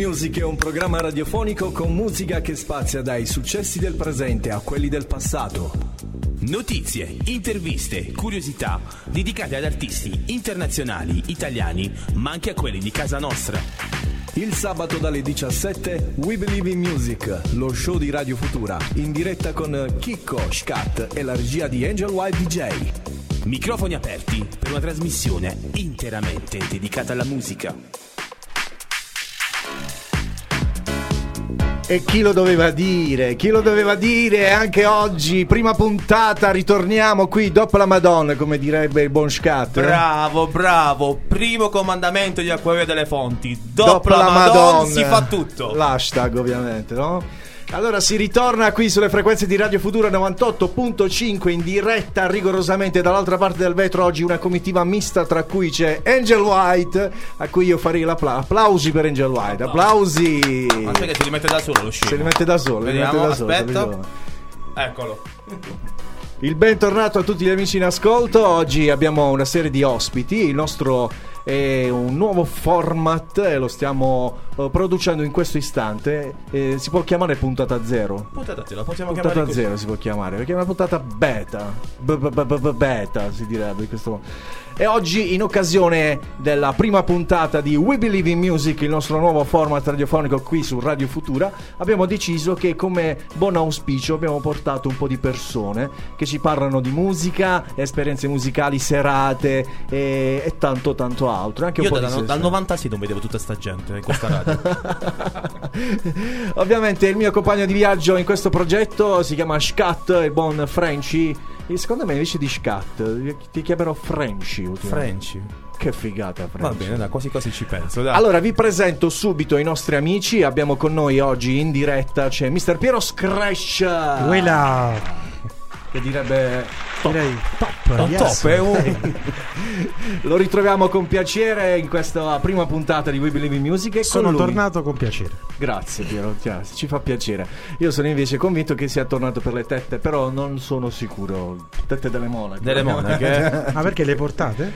Music è un programma radiofonico con musica che spazia dai successi del presente a quelli del passato. Notizie, interviste, curiosità dedicate ad artisti internazionali, italiani, ma anche a quelli di casa nostra. Il sabato dalle 17 We Believe in Music, lo show di Radio Futura, in diretta con Chicco, Scat e la regia di Angel White DJ. Microfoni aperti per una trasmissione interamente dedicata alla musica. E chi lo doveva dire? Chi lo doveva dire? Anche oggi, prima puntata, ritorniamo qui dopo la Madonna, come direbbe il buon Scat. eh? Bravo, bravo. Primo comandamento di Acquario delle Fonti. Dopo, Dopo la, la Madonna, Madonna si fa tutto. L'hashtag, ovviamente, no? Allora si ritorna qui sulle frequenze di Radio Futura 98.5 in diretta rigorosamente dall'altra parte del vetro oggi una comitiva mista tra cui c'è Angel White a cui io farei l'applauso. Applausi per Angel White, applausi. Aspetta che si rimette da solo lo scemo. Se li mette da solo, li Vediamo, mette da solo, aspetta. Eccolo. Il bentornato a tutti gli amici in ascolto. Oggi abbiamo una serie di ospiti. Il nostro è un nuovo format e lo stiamo eh, producendo in questo istante. Eh, si può chiamare puntata zero. Puntata zero, possiamo Puntata chiamare così. zero si può chiamare perché è una puntata beta. Beta si direbbe in questo modo. E oggi, in occasione della prima puntata di We Believe in Music, il nostro nuovo format radiofonico qui su Radio Futura, abbiamo deciso che come buon auspicio abbiamo portato un po' di persone che ci parlano di musica, esperienze musicali, serate e, e tanto tanto altro. Anche un Io po' da- di dal sessioni. 96 non vedevo tutta sta gente in questa radio. Ovviamente il mio compagno di viaggio in questo progetto si chiama Scat, il buon Frenchy. E secondo me invece di Scat ti chiamerò Frenchy. ultimamente. French. Che figata, Frenchy. Va bene, dai, quasi quasi ci penso. Dai. Allora vi presento subito i nostri amici. Abbiamo con noi oggi in diretta c'è Mr. Piero Scratch. Quella Che direbbe direi top, Un yes. top, è un... Lo ritroviamo con piacere in questa prima puntata di We Believe in Music. E Sono con tornato con piacere. Grazie Piero, ci fa piacere. Io sono invece convinto che sia tornato per le tette, però non sono sicuro. Tette delle monache. Delle monache. Ah, perché le portate?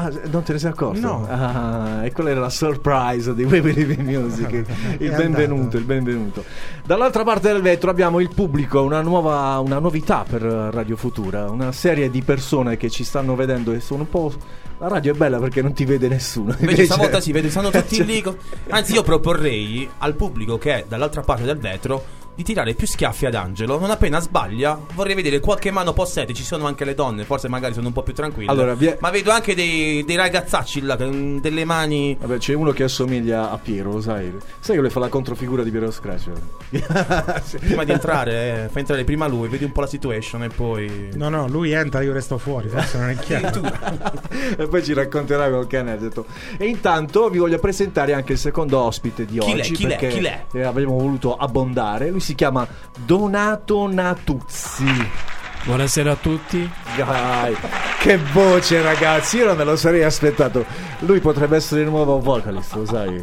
Ah, non te ne sei accorto? No. Ah, e quella era la surprise di in Music. il benvenuto, il benvenuto. Dall'altra parte del vetro abbiamo il pubblico, una nuova una novità per Radio Futura, una serie di persone che ci stanno vedendo e sono un po'... La radio è bella perché non ti vede nessuno. Invece stavolta si vede, stanno tutti Cioè- lì. Anzi, io proporrei al pubblico che è dall'altra parte del vetro di tirare più schiaffi ad Angelo. Non appena sbaglia, vorrei vedere qualche mano possente. Ci sono anche le donne, forse magari sono un po' più tranquille. Allora, vi- Ma vedo anche dei, dei ragazzacci là, con delle mani. Vabbè, c'è uno che assomiglia a Piero, lo sai? Sai che lui fa la controfigura di Piero Scratch? Prima di entrare, eh, fa entrare prima lui, vedi un po' la situation e poi. No, no, lui entra, io resto fuori. Forse non è chiaro. e poi ci racconterà qualche aneddoto. E intanto vi voglio presentare anche il secondo ospite di Chi oggi. Chi l'è? perché Chi l'è? eh, avremmo voluto abbondare. Lui si chiama Donato Natuzzi. Buonasera a tutti. Dai, che voce, ragazzi! Io non me lo sarei aspettato. Lui potrebbe essere il nuovo vocalist, lo sai?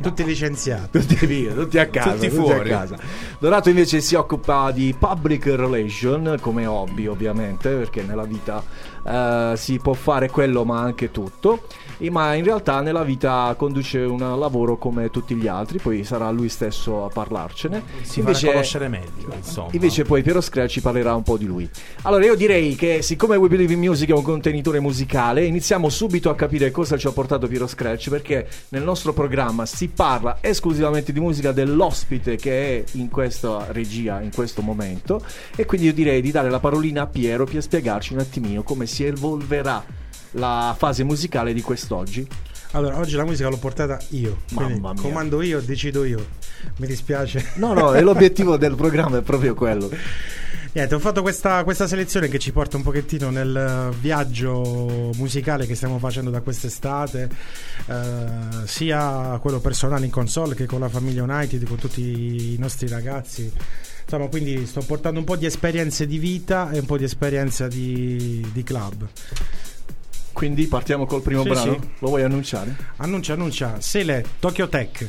Tutti licenziati. Tutti via, tutti a casa. Tutti a fuori. casa. Donato invece si occupa di public relation come hobby, ovviamente, perché nella vita eh, si può fare quello, ma anche tutto. E ma in realtà nella vita conduce un lavoro come tutti gli altri, poi sarà lui stesso a parlarcene. Si fa conoscere meglio, insomma. Invece poi Piero Scratch ci parlerà un po' di lui. Allora io direi che siccome We Believe in Music è un contenitore musicale, iniziamo subito a capire cosa ci ha portato Piero Scratch perché nel nostro programma si parla esclusivamente di musica dell'ospite che è in questa regia in questo momento e quindi io direi di dare la parolina a Piero per spiegarci un attimino come si evolverà la fase musicale di quest'oggi. Allora, oggi la musica l'ho portata io. Comando io, decido io. Mi dispiace. No, no, e l'obiettivo del programma è proprio quello. Niente, ho fatto questa, questa selezione che ci porta un pochettino nel viaggio musicale che stiamo facendo da quest'estate, eh, sia quello personale in console che con la famiglia United, con tutti i nostri ragazzi. Insomma, quindi sto portando un po' di esperienze di vita e un po' di esperienza di, di club. Quindi partiamo col primo Sì, brano. sì. Lo vuoi annunciare? Annuncia, annuncia, Sele, Tokyo Tech.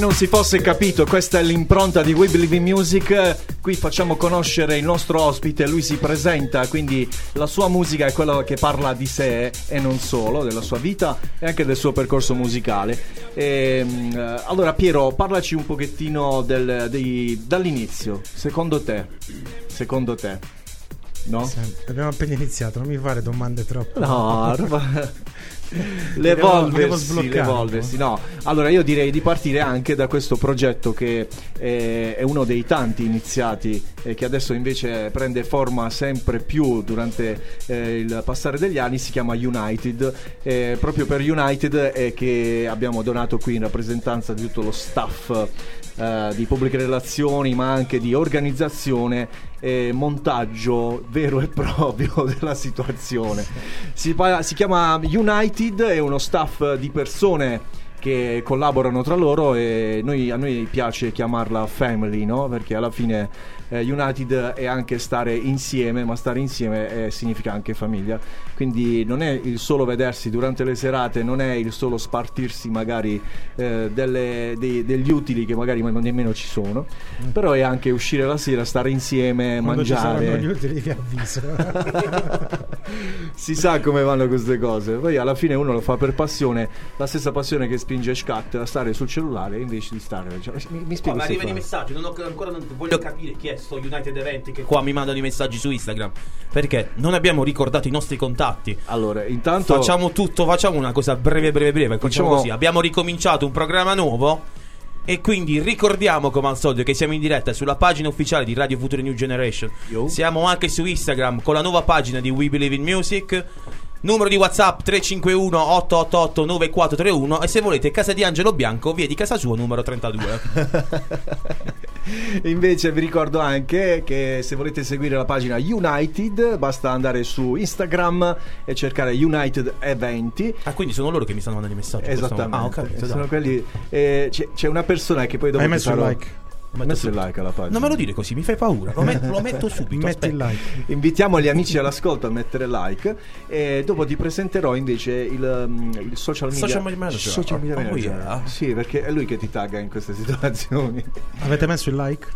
Non si fosse capito, questa è l'impronta di We Believe in Music. Qui facciamo conoscere il nostro ospite, lui si presenta, quindi la sua musica è quella che parla di sé e non solo, della sua vita e anche del suo percorso musicale. E, mm, allora Piero, parlaci un pochettino del- dei- dall'inizio, secondo te, secondo te, no? Sempre. Abbiamo appena iniziato, non mi fare domande troppo. No, roba- l'evolversi, l'evolversi. No, allora io direi di partire anche da questo progetto che eh, è uno dei tanti iniziati e che adesso invece prende forma sempre più durante eh, il passare degli anni, si chiama United. Eh, proprio per United è che abbiamo donato qui in rappresentanza di tutto lo staff eh, di pubbliche relazioni, ma anche di organizzazione e montaggio vero e proprio della situazione. Si, pa- si chiama United, è uno staff di persone che collaborano tra loro e noi- a noi piace chiamarla family, no? Perché alla fine eh, United è anche stare insieme, ma stare insieme eh, significa anche famiglia. Quindi non è il solo vedersi durante le serate, non è il solo spartirsi magari eh, delle- dei- degli utili che magari ma- nemmeno ci sono, però è anche uscire la sera, stare insieme, Quando ci saranno gli mangiare. utili vi avviso. si sa come vanno queste cose. Poi alla fine uno lo fa per passione, la stessa passione che spinge Scat a stare sul cellulare invece di stare. cioè, mi, mi spiego se arrivano i messaggi, non ho, ancora non voglio capire chi è sto United Eventi che qua mi mandano i messaggi su Instagram. Perché non abbiamo ricordato i nostri contatti. Allora, intanto Facciamo tutto, facciamo una cosa breve, breve, breve. Facciamo Facciamo- così. Abbiamo ricominciato un programma nuovo. E quindi ricordiamo come al solito che siamo in diretta sulla pagina ufficiale di Radio Future New Generation. Yo. Siamo anche su Instagram con la nuova pagina di We Believe in Music. Numero di WhatsApp 351 888 9431 e se volete casa di Angelo Bianco, via di casa sua numero 32. Invece vi ricordo anche che se volete seguire la pagina United basta andare su Instagram e cercare United Eventi. ah, quindi sono loro che mi stanno mandando i messaggi. Esattamente. Ah, ho capito. sono quelli. eh, c'è, c'è una persona che poi dopo Hai messo farò- like? Messo il like alla pagina. Non me lo dire così, mi fai paura. Lo, met- lo metto subito. Metti il like. Invitiamo gli amici all'ascolto a mettere like e dopo ti presenterò invece il, um, il social media Social media manager. Social media Oh, manager. yeah. Sì, perché è lui che ti tagga in queste situazioni. Avete messo il like?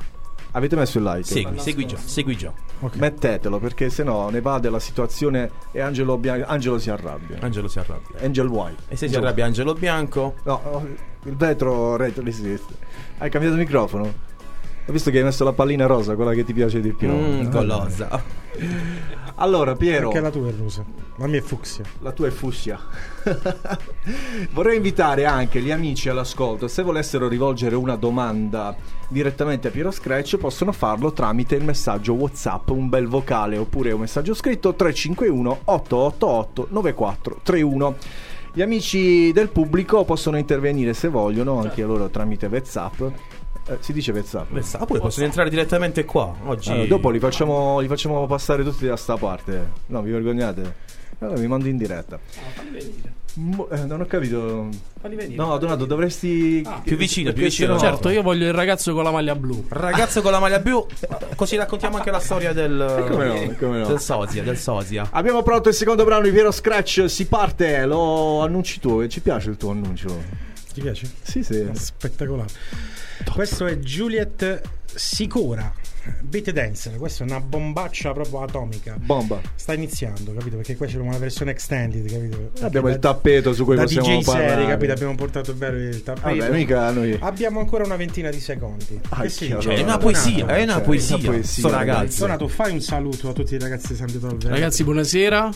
Avete messo il like? Segui, segui già, segui già. Ok. Mettetelo perché sennò ne va della situazione e Angelo, Bia- Angelo si arrabbia. Angelo si arrabbia. Angel White. E se si arrabbia Angelo Bianco? No, il vetro retro esiste. Hai cambiato microfono? Ho visto che hai messo la pallina rosa, quella che ti piace di più. Mm, golosa. Allora, Piero, Perché la tua è rosa? La mia è fucsia. la tua è fucsia. Vorrei invitare anche gli amici all'ascolto, se volessero rivolgere una domanda direttamente a Piero Scratch, possono farlo tramite il messaggio WhatsApp, un bel vocale oppure un messaggio scritto 351 888 9431. Gli amici del pubblico possono intervenire se vogliono, anche loro tramite WhatsApp. Eh, si dice WhatsApp. Ah, pure possono entrare direttamente qua. Oggi. Allora, dopo li facciamo, li facciamo passare tutti da sta parte. No, vi vergognate? Allora, mi mando in diretta. Mo- eh, non ho capito. No, Donato, dovresti. Più vicino, più vicino. Certo, io voglio il ragazzo con la maglia blu. Ragazzo con la maglia blu. Così raccontiamo anche la storia del. Come no, come no. Del Sosia, del Sosia. Abbiamo pronto il secondo brano di Piero Scratch. Si parte, lo annunci tu. e Ci piace il tuo annuncio? Ti piace? Sì, sì. Spettacolare. Questo è Juliet Sicura. Beat Dancer, questa è una bombaccia proprio atomica. Bomba. Sta iniziando, capito? Perché qua c'è una versione extended, capito? Abbiamo Da- il tappeto su cui da possiamo DJ parlare. serie, capito? Abbiamo portato bello il tappeto. Vabbè, mica noi. Abbiamo ancora una ventina di secondi. Ah, chiaro. dice? Cioè, è una poesia, è una Cioè, poesia. una poesia, Sto ragazzo. Donato, fai un saluto a tutti i ragazzi di San Pietro Ragazzi, buonasera.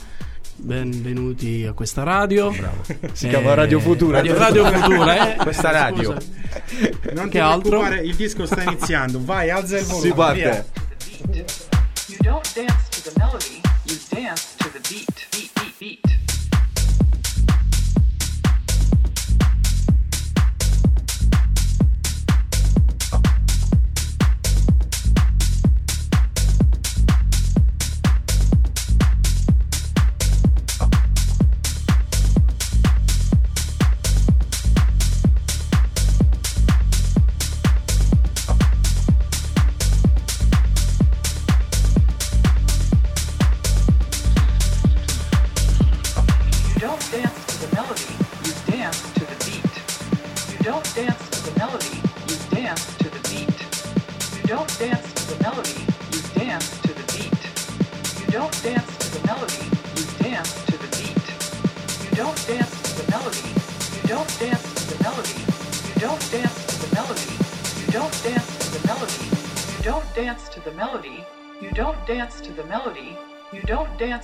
Benvenuti a questa radio. Si chiama Radio Futura. Radio, Radio Futura, eh? Questa radio. Scusa. Non ti Che altro? preoccupare, il disco sta iniziando. Vai, alza il volume. Si parte. Via. You don't dance to the melody, you dance to the beat. Beat, beat, beat.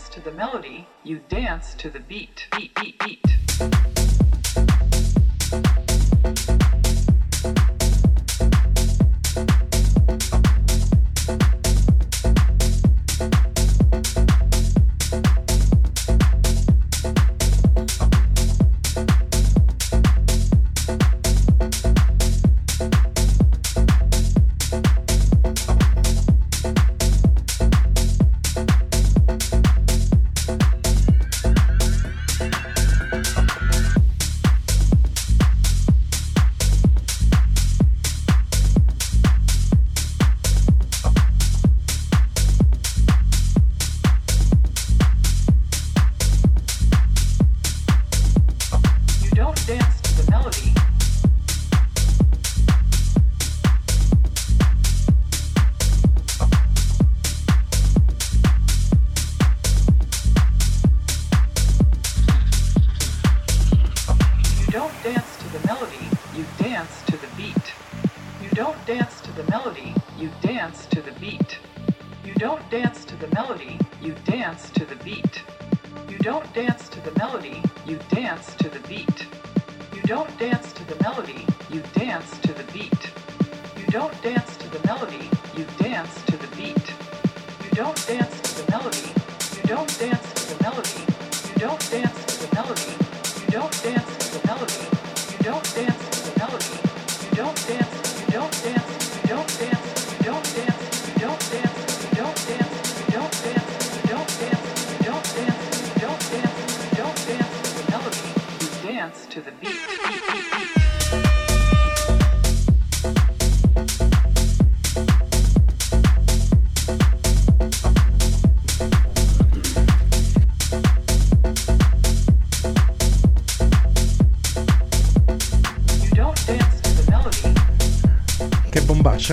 Dance to the melody. You dance to the beat. Beat. Don't dance to the melody, you dance to the beat. You don't dance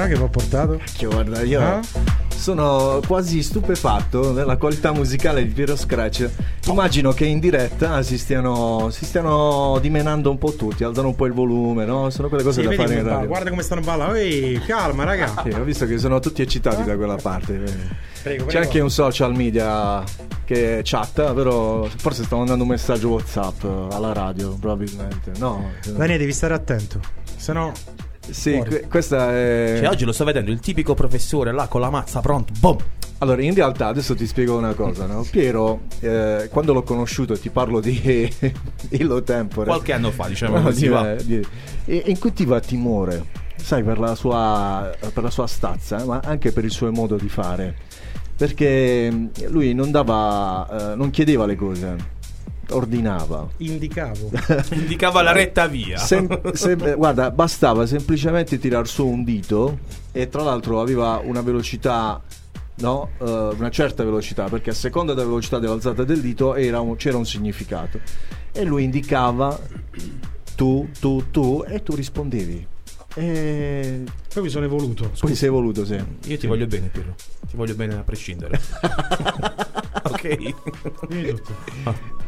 che vi ho portato. Che guarda, io Ah? sono quasi stupefatto della qualità musicale di Piero Scratch. Immagino che in diretta si stiano, si stiano dimenando un po' tutti, alzano un po' il volume, no? Sono quelle cose Sì, da fare in radio. guarda come stanno ballando. Ehi, calma, raga. Sì, ho visto che sono tutti eccitati da quella parte. Prego, C'è prego. anche un social media che chatta, però forse stanno mandando un messaggio WhatsApp alla radio, probabilmente. No. Daniele, devi stare attento. Se no, Sì, que- questa è. Cioè, oggi lo sto vedendo, il tipico professore là con la mazza pronto. Boom! Allora, in realtà adesso ti spiego una cosa, no? Piero, eh, quando l'ho conosciuto, ti parlo di Illo Tempore. Qualche anno fa, diciamo No, così. di- va. di- e- incutiva timore, sai, per la sua, per la sua stazza, ma anche per il suo modo di fare. Perché mh, lui non dava, eh, non chiedeva le cose, ordinava. indicavo. Indicava la retta via. Sem- sem- guarda, bastava semplicemente tirar su un dito e tra l'altro aveva una velocità, no? Eh, una certa velocità, perché a seconda della velocità dell'alzata del dito era un- c'era un significato. E lui indicava tu, tu, tu e tu rispondevi. E Poi mi sono evoluto. poi sei voluto, sì. Io ti voglio bene, Piero. Ti voglio bene a prescindere. ok. Dimmi tutto.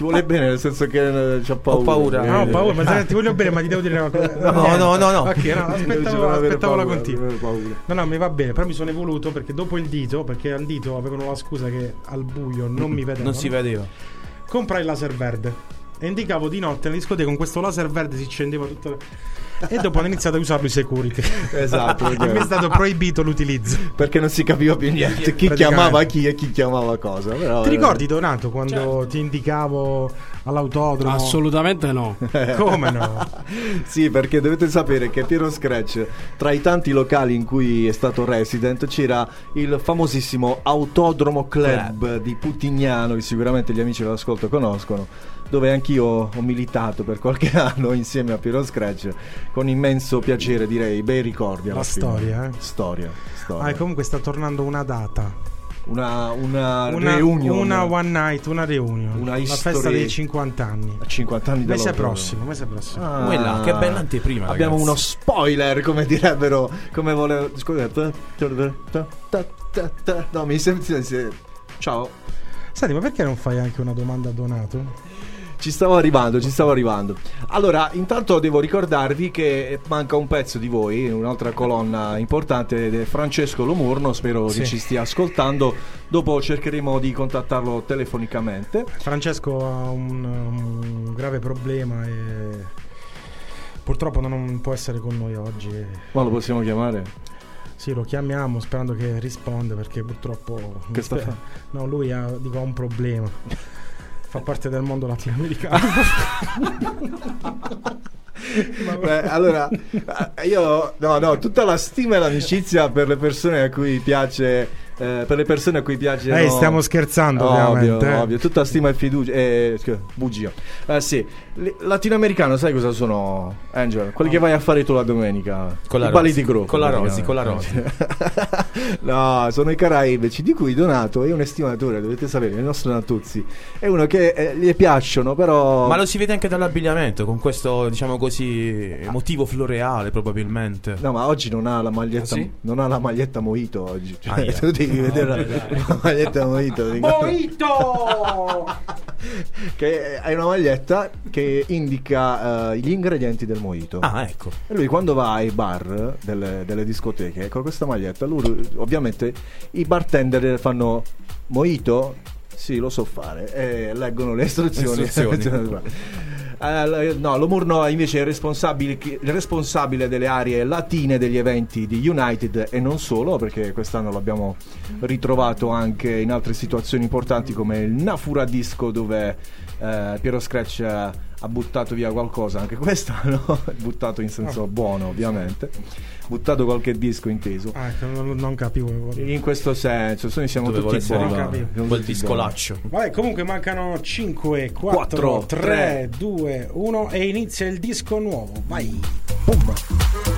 Ti vuole bene nel senso che eh, c'ha paura. paura. Eh, No, ho paura, ma ti voglio bene, ma ti devo dire una cosa. No, no, no, no. Ok, no, aspettavo, aspettavo la paura, continua. avere paura. No, no, mi va bene, però mi sono evoluto perché dopo il dito, perché al dito avevano la scusa che al buio non mi vedevano. Non si vedeva. Comprai il laser verde. E indicavo di notte nella discoteca con questo laser verde si accendeva tutto. E dopo hanno iniziato a usarlo i security. Esatto, e mi è stato proibito l'utilizzo. perché non si capiva più niente chi chiamava chi e chi chiamava cosa però, Ti eh, ricordi Donato quando ti indicavo all'autodromo? Assolutamente no. Come no? sì perché dovete sapere che Piero Scratch tra i tanti locali in cui è stato resident c'era il famosissimo Autodromo Club di Putignano che sicuramente gli amici dell'ascolto conoscono dove anch'io ho militato per qualche anno insieme a Piero Scratch con immenso piacere direi bei ricordi alla La fine. storia, eh? storia, storia. Ah, e comunque sta tornando una data. una, una, Una, reunion una one night, una reunion. Una la festa dei 50 anni. a 50 anni Mese prossimo, mese prossimo. Ah, Quella, che bella anteprima, Abbiamo ragazzi. uno spoiler, come direbbero. Come volevo. Scusate. No, mi sembra. Ciao. Senti, ma perché non fai anche una domanda a Donato? Ci stavo arrivando, ci stavo arrivando. Allora, intanto devo ricordarvi che manca un pezzo di voi, un'altra colonna importante Francesco Lomurno, spero che ci stia ascoltando. Dopo cercheremo di contattarlo telefonicamente. Francesco ha un, un grave problema e purtroppo non può essere con noi oggi. Ma lo possiamo chiamare? Sì, lo chiamiamo sperando che risponda perché purtroppo... Che sta spe- fa- No, lui ha, dico, ha un problema. Fa parte del mondo latinoamericano. Beh, allora, io no, no, tutta la stima e l'amicizia per le persone a cui piace. eh, per le persone a cui piace. Eh, stiamo scherzando, ovvio, ovvio, tutta stima e fiducia. Eh, bugia. Eh, sì, latinoamericano, sai cosa sono, Angel? Quelli che vai a fare tu la domenica. Con la I pali di gruppo. Con la. Rosy, con la Rosy. no, sono i caraibici di cui Donato è un estimatore, dovete sapere, il nostro Natuzzi. È uno che eh, gli piacciono, però. Ma lo si vede anche dall'abbigliamento, con questo, diciamo così, motivo floreale probabilmente. No, ma oggi non ha la maglietta, Ah, sì? non ha la maglietta Mojito oggi. Cioè, Ah, yeah. tu devi vedere la, la maglietta Mojito. Mojito! che è una maglietta che indica eh, gli ingredienti del Mojito. Ah, ecco. E lui quando va ai bar delle, delle discoteche con questa maglietta, lui ovviamente i bartender fanno Mojito? Sì, lo so fare. E leggono le istruzioni. Istruzioni. Eh, no, Lomurno invece è responsabile, il responsabile delle aree latine degli eventi di United e non solo, perché quest'anno l'abbiamo ritrovato anche in altre situazioni importanti come il Nafura Disco dove eh, Piero Scratch eh, ha buttato via qualcosa anche quest'anno, buttato in senso buono ovviamente, buttato qualche disco inteso. Ah, ecco, non, non capivo. In questo senso, noi siamo Dovevo tutti buoni. non capivo. siamo Quel discolaccio. Vabbè, comunque mancano 5, 4, Quattro, 3, 2, 1 e inizia il disco nuovo. Vai! buoni.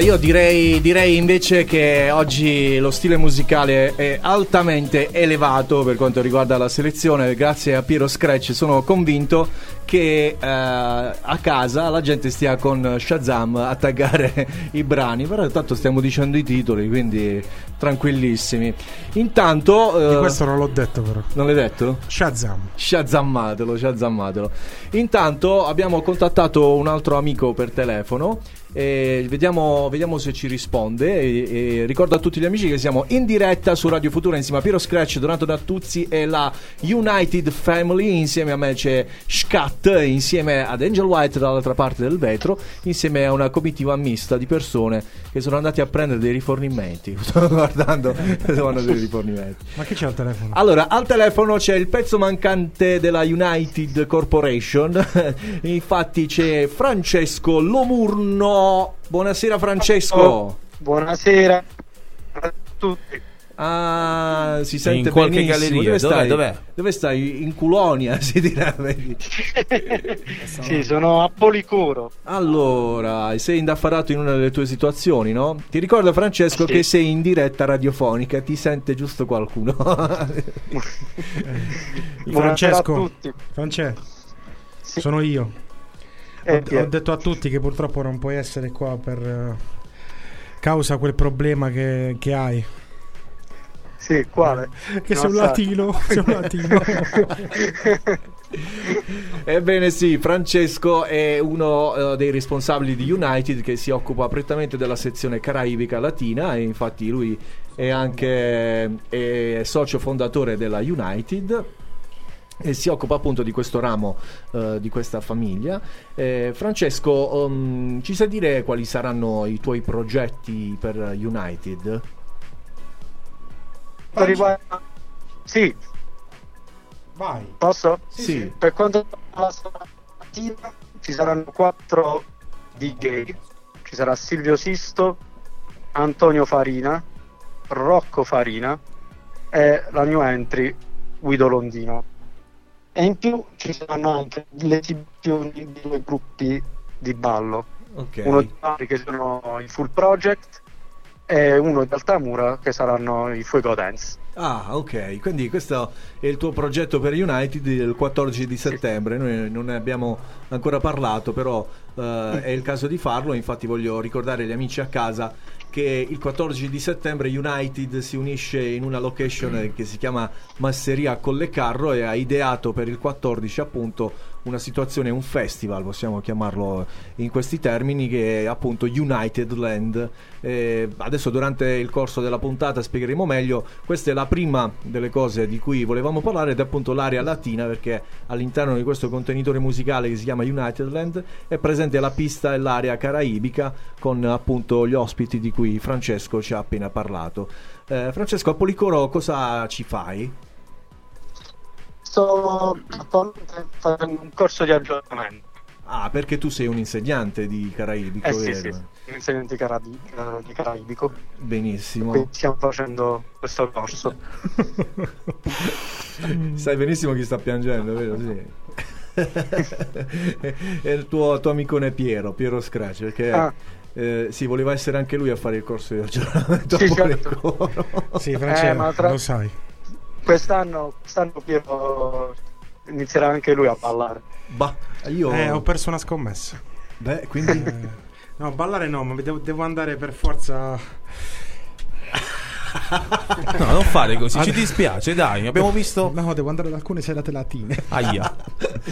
Io direi, direi invece che oggi lo stile musicale è altamente elevato per quanto riguarda la selezione. Grazie a Piero Scratch sono convinto che eh, a casa la gente stia con Shazam a taggare i brani, però intanto stiamo dicendo i titoli, quindi tranquillissimi. Intanto... Eh, questo non l'ho detto però. non l'hai detto? Shazam. Shazammatelo, shazammatelo. Intanto abbiamo contattato un altro amico per telefono. E vediamo, vediamo se ci risponde. E, e ricordo a tutti gli amici che siamo in diretta su Radio Futura insieme a Piero Scratch, Donato Nattuzzi e la United Family. Insieme a me c'è Scat, insieme ad Angel White dall'altra parte del vetro, insieme a una comitiva mista di persone che sono andati a prendere dei rifornimenti. Sto guardando, vanno dei rifornimenti. Ma chi c'è al telefono? Allora, al telefono c'è il pezzo mancante della United Corporation. Infatti c'è Francesco Lomurno. Buonasera Francesco. Buonasera a tutti. Ah, si sente In qualche benissimo. galleria. Dove Dov'è? stai? Dov'è? Dove stai? In Culonia, si direbbe. sì, sono a Policoro. Allora, sei indaffarato in una delle tue situazioni, no? Ti ricordo Francesco Sì. che sei in diretta radiofonica, ti sente giusto qualcuno. Francesco. a tutti. Francesco, Sì. sono io. Eh, Ho, ho detto a tutti che purtroppo non puoi essere qua per eh, causa quel problema che, che hai. Sì, quale? Che sei un latino, sei un latino. Ebbene sì, Francesco è uno eh, dei responsabili di United che si occupa prettamente della sezione caraibica latina e infatti lui è anche è socio fondatore della United e si occupa appunto di questo ramo eh, di questa famiglia. Eh, Francesco, um, ci sai dire quali saranno i tuoi progetti per United? Per riguardo- Sì, Vai. posso? Sì. Per quanto riguarda la stamattina ci saranno quattro DJ. Ci sarà Silvio Sisto, Antonio Farina, Rocco Farina e la new entry Guido Londino. E in più ci saranno anche le esibizioni di due gruppi di ballo. Ok. Uno di quali che sono i Full Project e uno di Altamura che saranno i Fuego Dance. Ah, ok. Quindi questo è il tuo progetto per United del 14 di settembre. Noi non ne abbiamo ancora parlato, però eh, è il caso di farlo. Infatti voglio ricordare agli amici a casa che il 14 di settembre United si unisce in una location che si chiama Masseria Collecarro e ha ideato per il 14 appunto una situazione, un festival, possiamo chiamarlo in questi termini, che è appunto United Land. Eh, adesso durante il corso della puntata spiegheremo meglio. Questa è la prima delle cose di cui volevamo parlare ed è appunto l'area latina perché all'interno di questo contenitore musicale che si chiama United Land è presente la pista e l'area caraibica con appunto gli ospiti di cui Francesco ci ha appena parlato. Eh, Francesco, a Policoro cosa ci fai? Sto facendo un corso di aggiornamento. Ah, perché tu sei un insegnante di caraibico, Eh sì, vero? sì, sì, un insegnante di, Carabi- eh, di caraibico. Benissimo. Quindi stiamo facendo questo corso. Sai benissimo chi sta piangendo, vero? Sì. è il tuo, tuo amicone Piero, Piero Scratch, perché Ah. eh, sì, voleva essere anche lui a fare il corso di aggiornamento Sì, a certo. Sì, Francesco, Eh, tra- lo sai. Quest'anno, quest'anno Piero inizierà anche lui a ballare. Bah, io... Eh, ho perso una scommessa. Beh, quindi... Eh, no, ballare no, ma devo, devo andare per forza. No, non fare così, ci dispiace, dai. Abbiamo visto. No, devo andare ad alcune serate latine. Aia.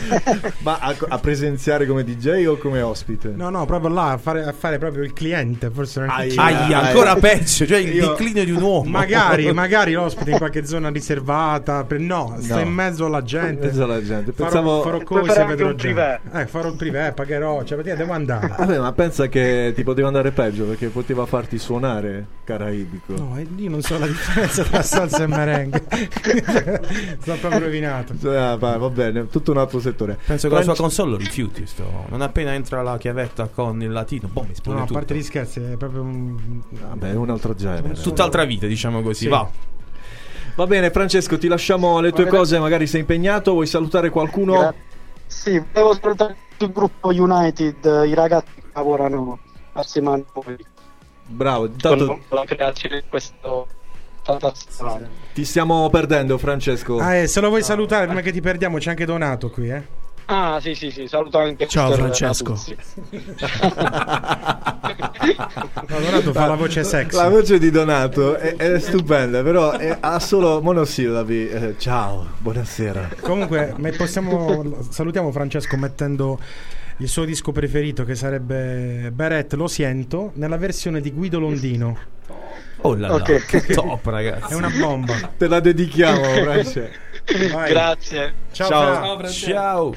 Ma a, a presenziare come DJ o come ospite? No, no, proprio là a fare, a fare proprio il cliente. Forse non è Aia, Ai- ancora peggio. Cioè il Io- declino di un uomo. Magari, magari l'ospite in qualche zona riservata. per- No, sta No. in mezzo alla gente. In mezzo alla gente. Farò, Pensavo- farò Puoi cose fare anche vedrò un gente. privé. Eh, farò il privé, pagherò. Cioè, perché devo andare. Vabbè, ma pensa che ti poteva andare peggio perché poteva farti suonare caraibico. No, e io non so la differenza tra salsa e merengue. Sono proprio rovinato. Ah, va, va bene, tutto un altro settore. Penso che la sua Franci- console lo rifiuti. Sto. Non appena entra la chiavetta con il latino, boh, mi esplode No, a tutto. parte gli scherzi, è proprio un. Vabbè, è un altro genere. Tutt'altra vita, diciamo così. Sì. Va. Va bene, Francesco, ti lasciamo le tue Va bene. cose, magari sei impegnato, vuoi salutare qualcuno? Gra- sì, volevo salutare il gruppo United, i ragazzi che lavorano assieme a noi. Bravo, intanto la creazione di questo fantastico. ti stiamo perdendo Francesco. Ah, eh, se lo vuoi salutare prima che ti perdiamo, c'è anche Donato qui, eh. Ah, sì, sì, sì, saluto anche Ciao, Francesco. No, Donato fa la voce sexy. La voce di Donato è, è stupenda, però è- ha solo monosillabi. Eh, ciao, buonasera. Comunque, possiamo, salutiamo Francesco mettendo il suo disco preferito che sarebbe Beret Lo Siento nella versione di Guido Londino. Oh là là, Ok. che top, ragazzi. È una bomba. Te la dedichiamo. Grazie. Ciao, Ciao. Fra. Ciao.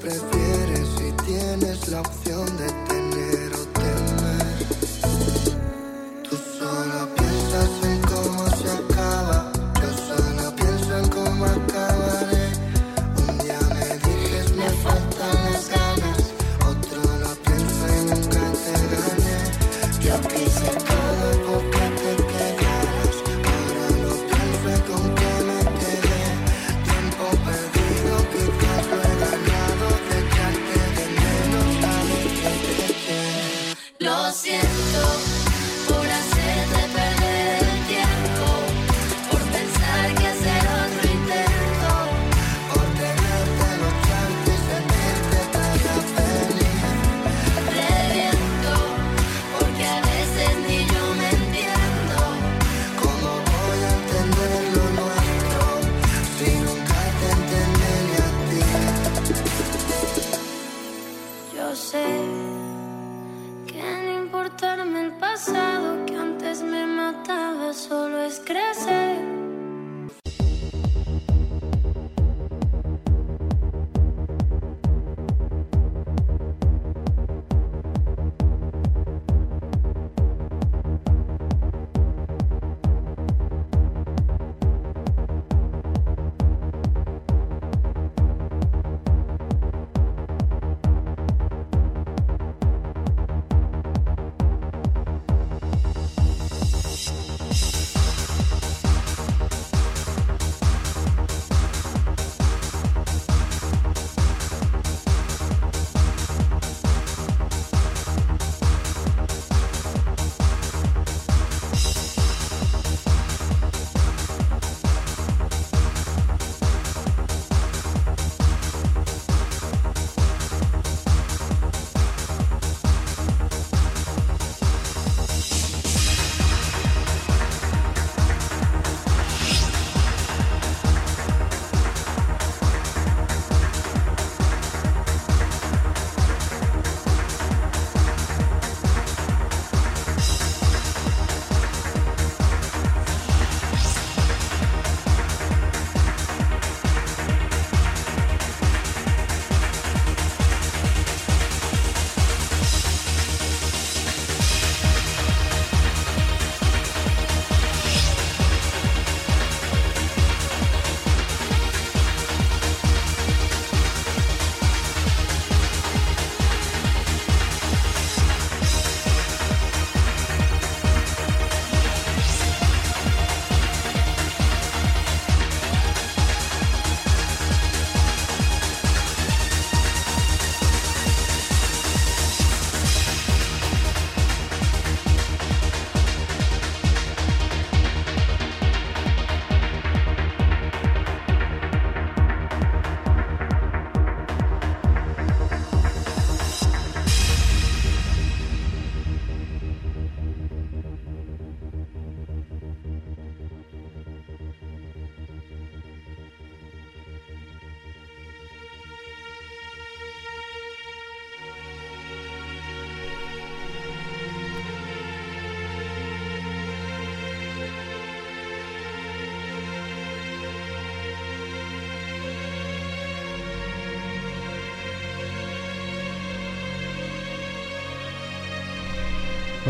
Prefieres si tienes la opción de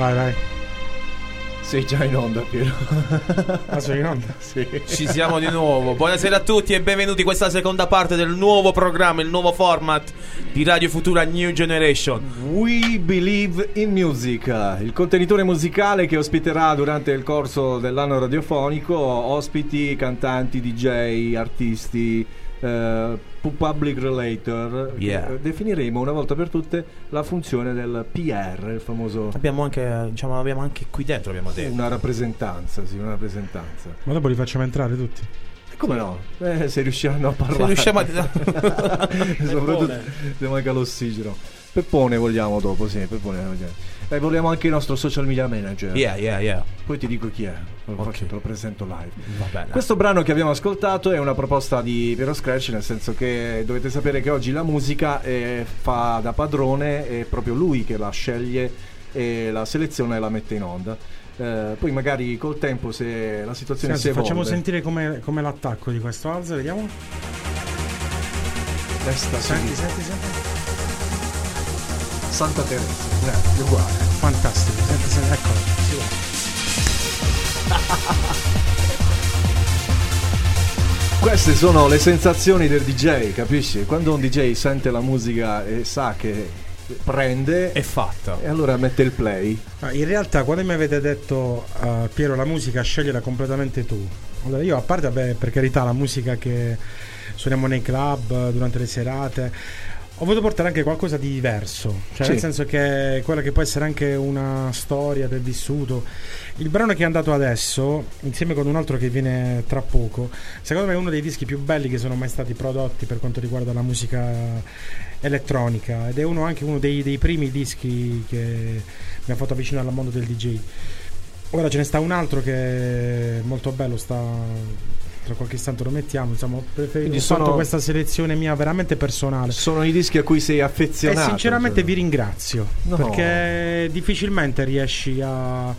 Vai, vai. Sei già in onda, Piero. Ah, sono in onda? Sì. Ci siamo di nuovo. Buonasera a tutti e benvenuti. Questa è la seconda parte del nuovo programma, il nuovo format di Radio Futura New Generation. We Believe in Music, il contenitore musicale che ospiterà durante il corso dell'anno radiofonico ospiti, cantanti, DJ, artisti, eh, pu- public relator. Yeah. Eh, Definiremo una volta per tutte la funzione del PR, il famoso Abbiamo anche, diciamo, abbiamo anche qui dentro, abbiamo detto. una rappresentanza, sì, una rappresentanza. Ma dopo li facciamo entrare tutti. E Come no? Eh, se riusciranno a parlare. Se riusciamo a... Soprattutto se manca l'ossigeno. Peppone vogliamo dopo, sì, Peppone vogliamo. E vogliamo anche il nostro social media manager. Yeah, yeah, yeah. Poi ti dico chi è, te lo, Ok. faccio- te lo presento live. Va bene. Questo brano che abbiamo ascoltato è una proposta di Piero Scratch, nel senso che dovete sapere che oggi la musica eh, fa da padrone, è proprio lui che la sceglie e la seleziona e la mette in onda. Eh, poi magari col tempo se la situazione Senti, si evolve facciamo sentire come, come l'attacco di questo alzo, vediamo. testa Senti, sinistra. senti, senti. Santa Teresa Eh, uguale, fantastico. Senti, senti, eccolo. vede. Queste sono le sensazioni del DJ, capisci? Quando un DJ sente la musica e sa che prende È fatta. e allora mette il play. Ah, in realtà, quando mi avete detto uh, Piero, la musica scegliela completamente tu. Allora, io a parte, vabbè, per carità, la musica che suoniamo nei club durante le serate. Ho voluto portare anche qualcosa di diverso, cioè Sì. nel senso che quella che può essere anche una storia del vissuto. Il brano che è andato adesso, insieme con un altro che viene tra poco, secondo me è uno dei dischi più belli che sono mai stati prodotti per quanto riguarda la musica elettronica ed è uno anche uno dei, dei primi dischi che mi ha fatto avvicinare al mondo del DJ. Ora ce ne sta un altro che è molto bello, sta tra qualche istante lo mettiamo, insomma, ho preferito sono- questa selezione mia veramente personale. Sono i dischi a cui sei E affezionato. sinceramente cioè. vi ringrazio No. perché difficilmente riesci a,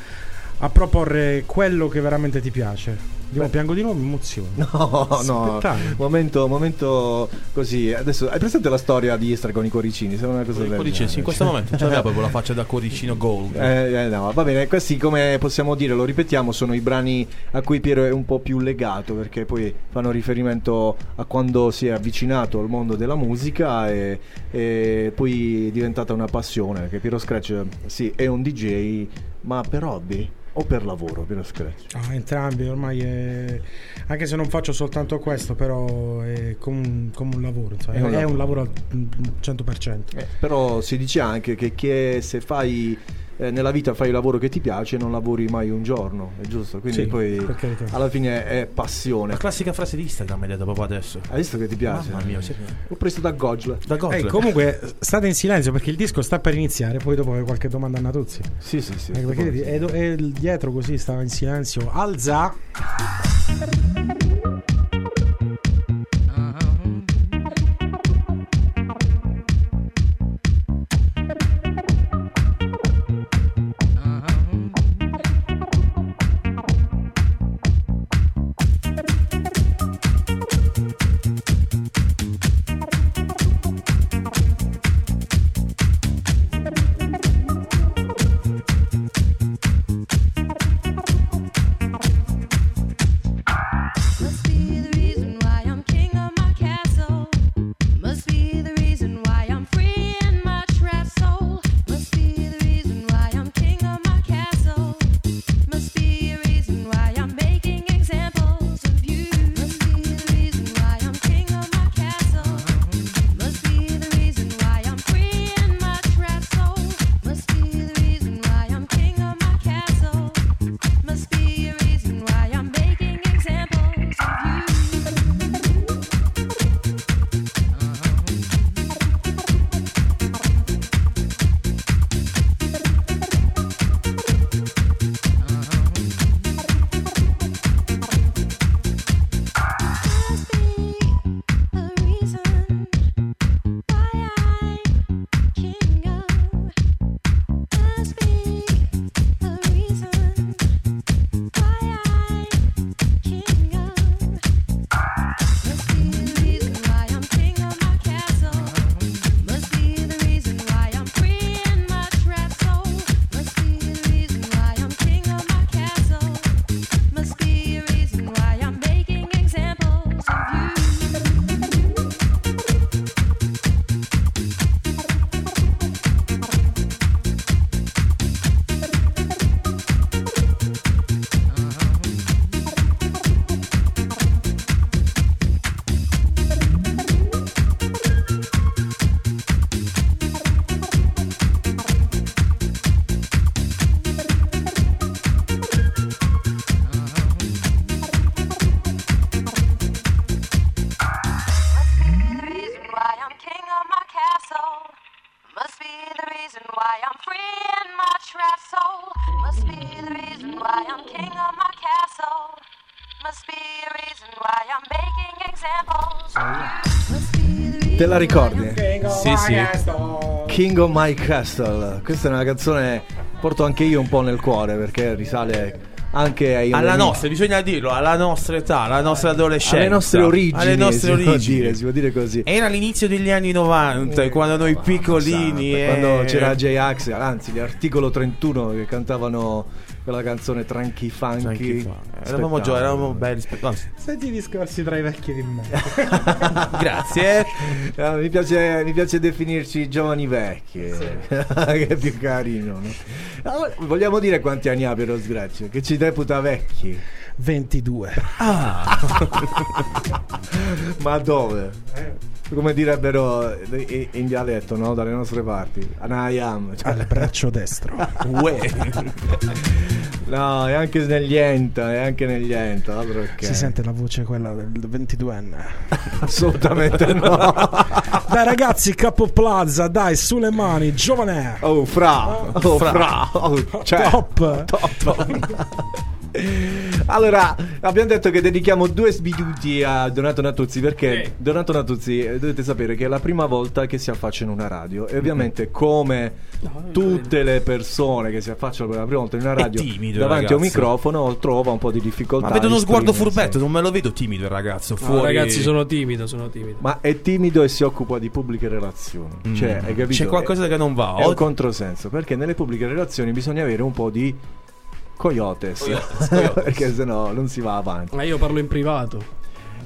a proporre quello che veramente ti piace. Io piango di nuovo, mi emoziono. No, no, momento, momento così. Adesso hai presente la storia di Istra con i cuoricini? Sembra una cosa del cuoricini, sì, in questo momento non c'aveva proprio la faccia da cuoricino gold. Eh, eh, no, va bene, questi come possiamo dire, lo ripetiamo, sono i brani a cui Piero è un po' più legato perché poi fanno riferimento a quando si è avvicinato al mondo della musica e, e poi è diventata una passione, perché Piero Scratch sì, è un DJ, ma per hobby o per lavoro Piero Scratch? Ah, entrambi, ormai è... anche se non faccio soltanto questo, però è come un, come un lavoro, insomma, È un è un lavoro. lavoro al 100%. Eh, però si dice anche che, che se fai eh, nella vita fai il lavoro che ti piace non lavori mai un giorno, è giusto? Quindi Sì, poi alla fine è passione. La classica frase di Instagram hai detto proprio adesso. Hai visto che ti piace? Mamma mia, sì. L'ho preso da Gogel. Da Gotland. Eh, comunque state in silenzio perché il disco sta per iniziare, poi dopo avete qualche domanda a Natuzzi. Sì, sì, sì. Eh, perché è, è dietro così stava in silenzio. Alza. Ricordi? Sì, sì. King of My Castle. Questa è una canzone porto anche io un po' nel cuore perché risale anche ai Alla nostra, bisogna dirlo, alla nostra età, alla nostra adolescenza. alle nostre origini, Alle nostre si può origini. dire, si può dire così. Era l'inizio degli anni 90, quando noi piccolini. Eh, Quando c'era J-Ax, anzi, gli articolo 31 che cantavano quella canzone Tranchi Funky. Tranchi Funky. Eravamo gio- eravamo belli. spe- no, Senti i discorsi tra i vecchi di me. Grazie. Eh, mi, piace, mi piace definirci giovani vecchi, che è più carino. no? Allora, vogliamo dire quanti anni ha Piero Sgreccio? Che ci reputa vecchi. 22. Ma dove? Come direbbero in in dialetto, no? Dalle nostre parti. Anayam. Cioè, Al braccio destro. Uè. no, è anche negli enta, è anche negli enta. altro che- Si sente la voce quella del 22enne. Assolutamente no. Dai ragazzi, Capo Plaza, dai, sulle mani, giovane. Oh, fra. Oh, fra. Oh, cioè, Top. Allora, abbiamo detto che dedichiamo due minuti a Donato Natuzzi perché Donato Natuzzi eh, dovete sapere che è la prima volta che si affaccia in una radio e ovviamente come tutte le persone che si affacciano per la prima volta in una È radio timido, davanti a un ragazzo. microfono trova un po' di difficoltà. Ma vedo uno sguardo furbetto, non me lo vedo timido il ragazzo. No, Fuori. ragazzi, sono timido, sono timido. Ma è timido e si occupa di pubbliche relazioni. Mm. Cioè, hai capito? C'è qualcosa che non va. È un controsenso perché nelle pubbliche relazioni bisogna avere un po' di coyotes, Coyotes, coyotes. perché sennò non si va avanti. Ma io parlo in privato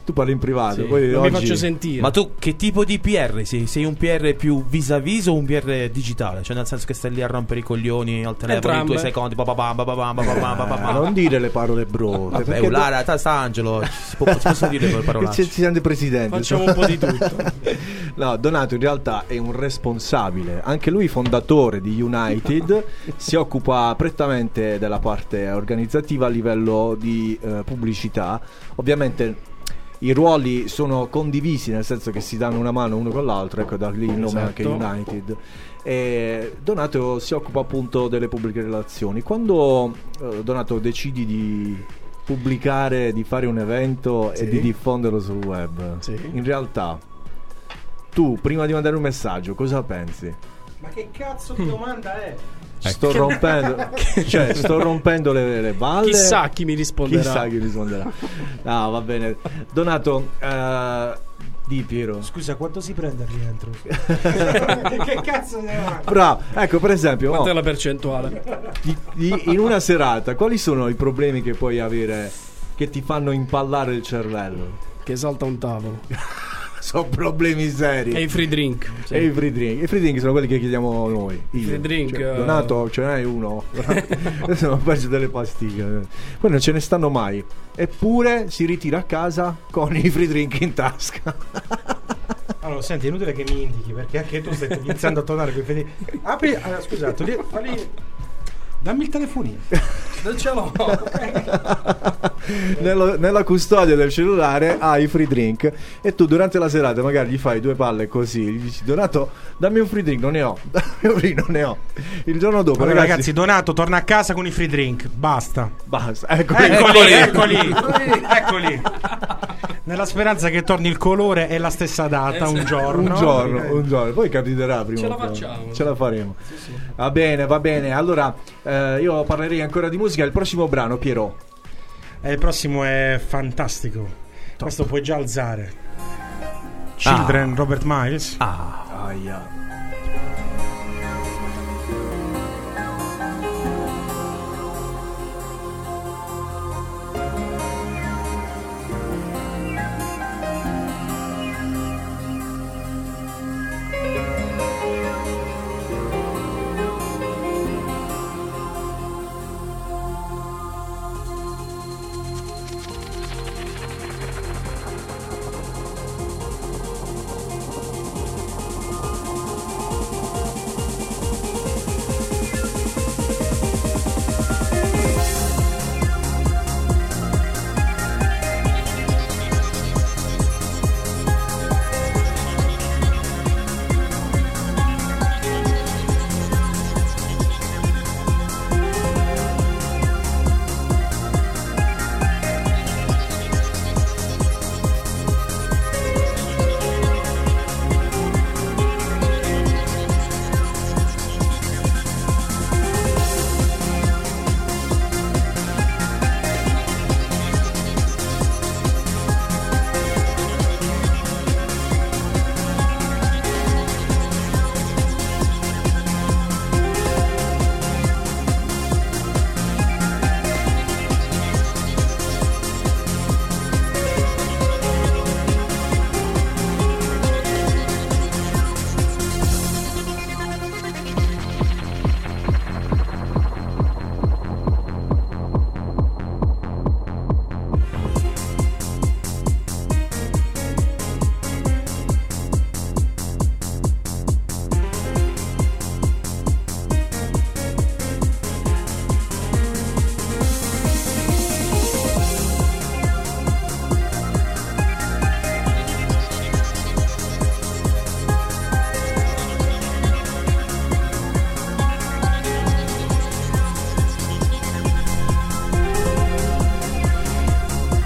tu parli in privato. Sì, poi non oggi... mi faccio sentire. Ma tu che tipo di PR sei? Sei un PR più vis-à-vis o un PR digitale? Cioè, nel senso che stai lì a rompere i coglioni al telefono in due secondi. Non dire le parole brutte. Vabbè, do... la realtà sta Angelo. Si, può, si possono dire quelle parole. Ci sente presidente. Facciamo un po' di tutto. no, Donato in realtà è un responsabile. Anche lui, fondatore di United, si occupa prettamente della parte organizzativa a livello di eh, pubblicità. Ovviamente i ruoli sono condivisi, nel senso che si danno una mano uno con l'altro, ecco da lì il nome anche Esatto. United. E Donato si occupa appunto delle pubbliche relazioni. Quando eh, Donato decidi di pubblicare, di fare un evento e Sì. di diffonderlo sul web, Sì. in realtà tu prima di mandare un messaggio cosa pensi? Ma che cazzo di domanda è? Sto rompendo, cioè, sto rompendo le, le balle. Chissà chi mi risponderà. Chissà chi risponderà. No, va bene. Donato, eh, di Piero. Scusa, quanto si prende al rientro? che cazzo di domanda? Bravo, ecco per esempio, Quanto oh, è la percentuale? di- di- in una serata, quali sono i problemi che puoi avere che ti fanno impallare il cervello? Che salta un tavolo. Sono problemi seri. E i free drink. sì. E i free drink. I free drink sono quelli che chiediamo noi. Io. free drink, Cioè, eh. Donato, ce n'hai uno. Adesso ho perso delle pastiglie. Poi non ce ne stanno mai. Eppure si ritira a casa con i free drink in tasca. Allora, senti, è inutile che mi indichi perché anche tu stai iniziando a tornare con i fedi. Apri, allora, scusa, togli- falli- dammi il telefonino. Non ce l'ho. Nello- nella custodia del cellulare hai i free drink. E tu durante la serata magari gli fai due palle così. Gli dici, Donato, dammi un free drink. Non ne ho. Dammi un free, non ne ho. Il giorno dopo, Allora, ragazzi, ragazzi, Donato torna a casa con i free drink. Basta. basta. Ecco, Eccoli, eccoli, eccoli. Nella speranza che torni il colore e la stessa data un giorno. Un giorno, un giorno, poi capiterà prima. Ce la facciamo. Ce la faremo. Va bene, va bene. Allora, eh, io parlerei ancora di musica. Il prossimo brano, Piero. E il prossimo è fantastico. Questo puoi già alzare. Children, Robert Miles. Ah, Aia. Thank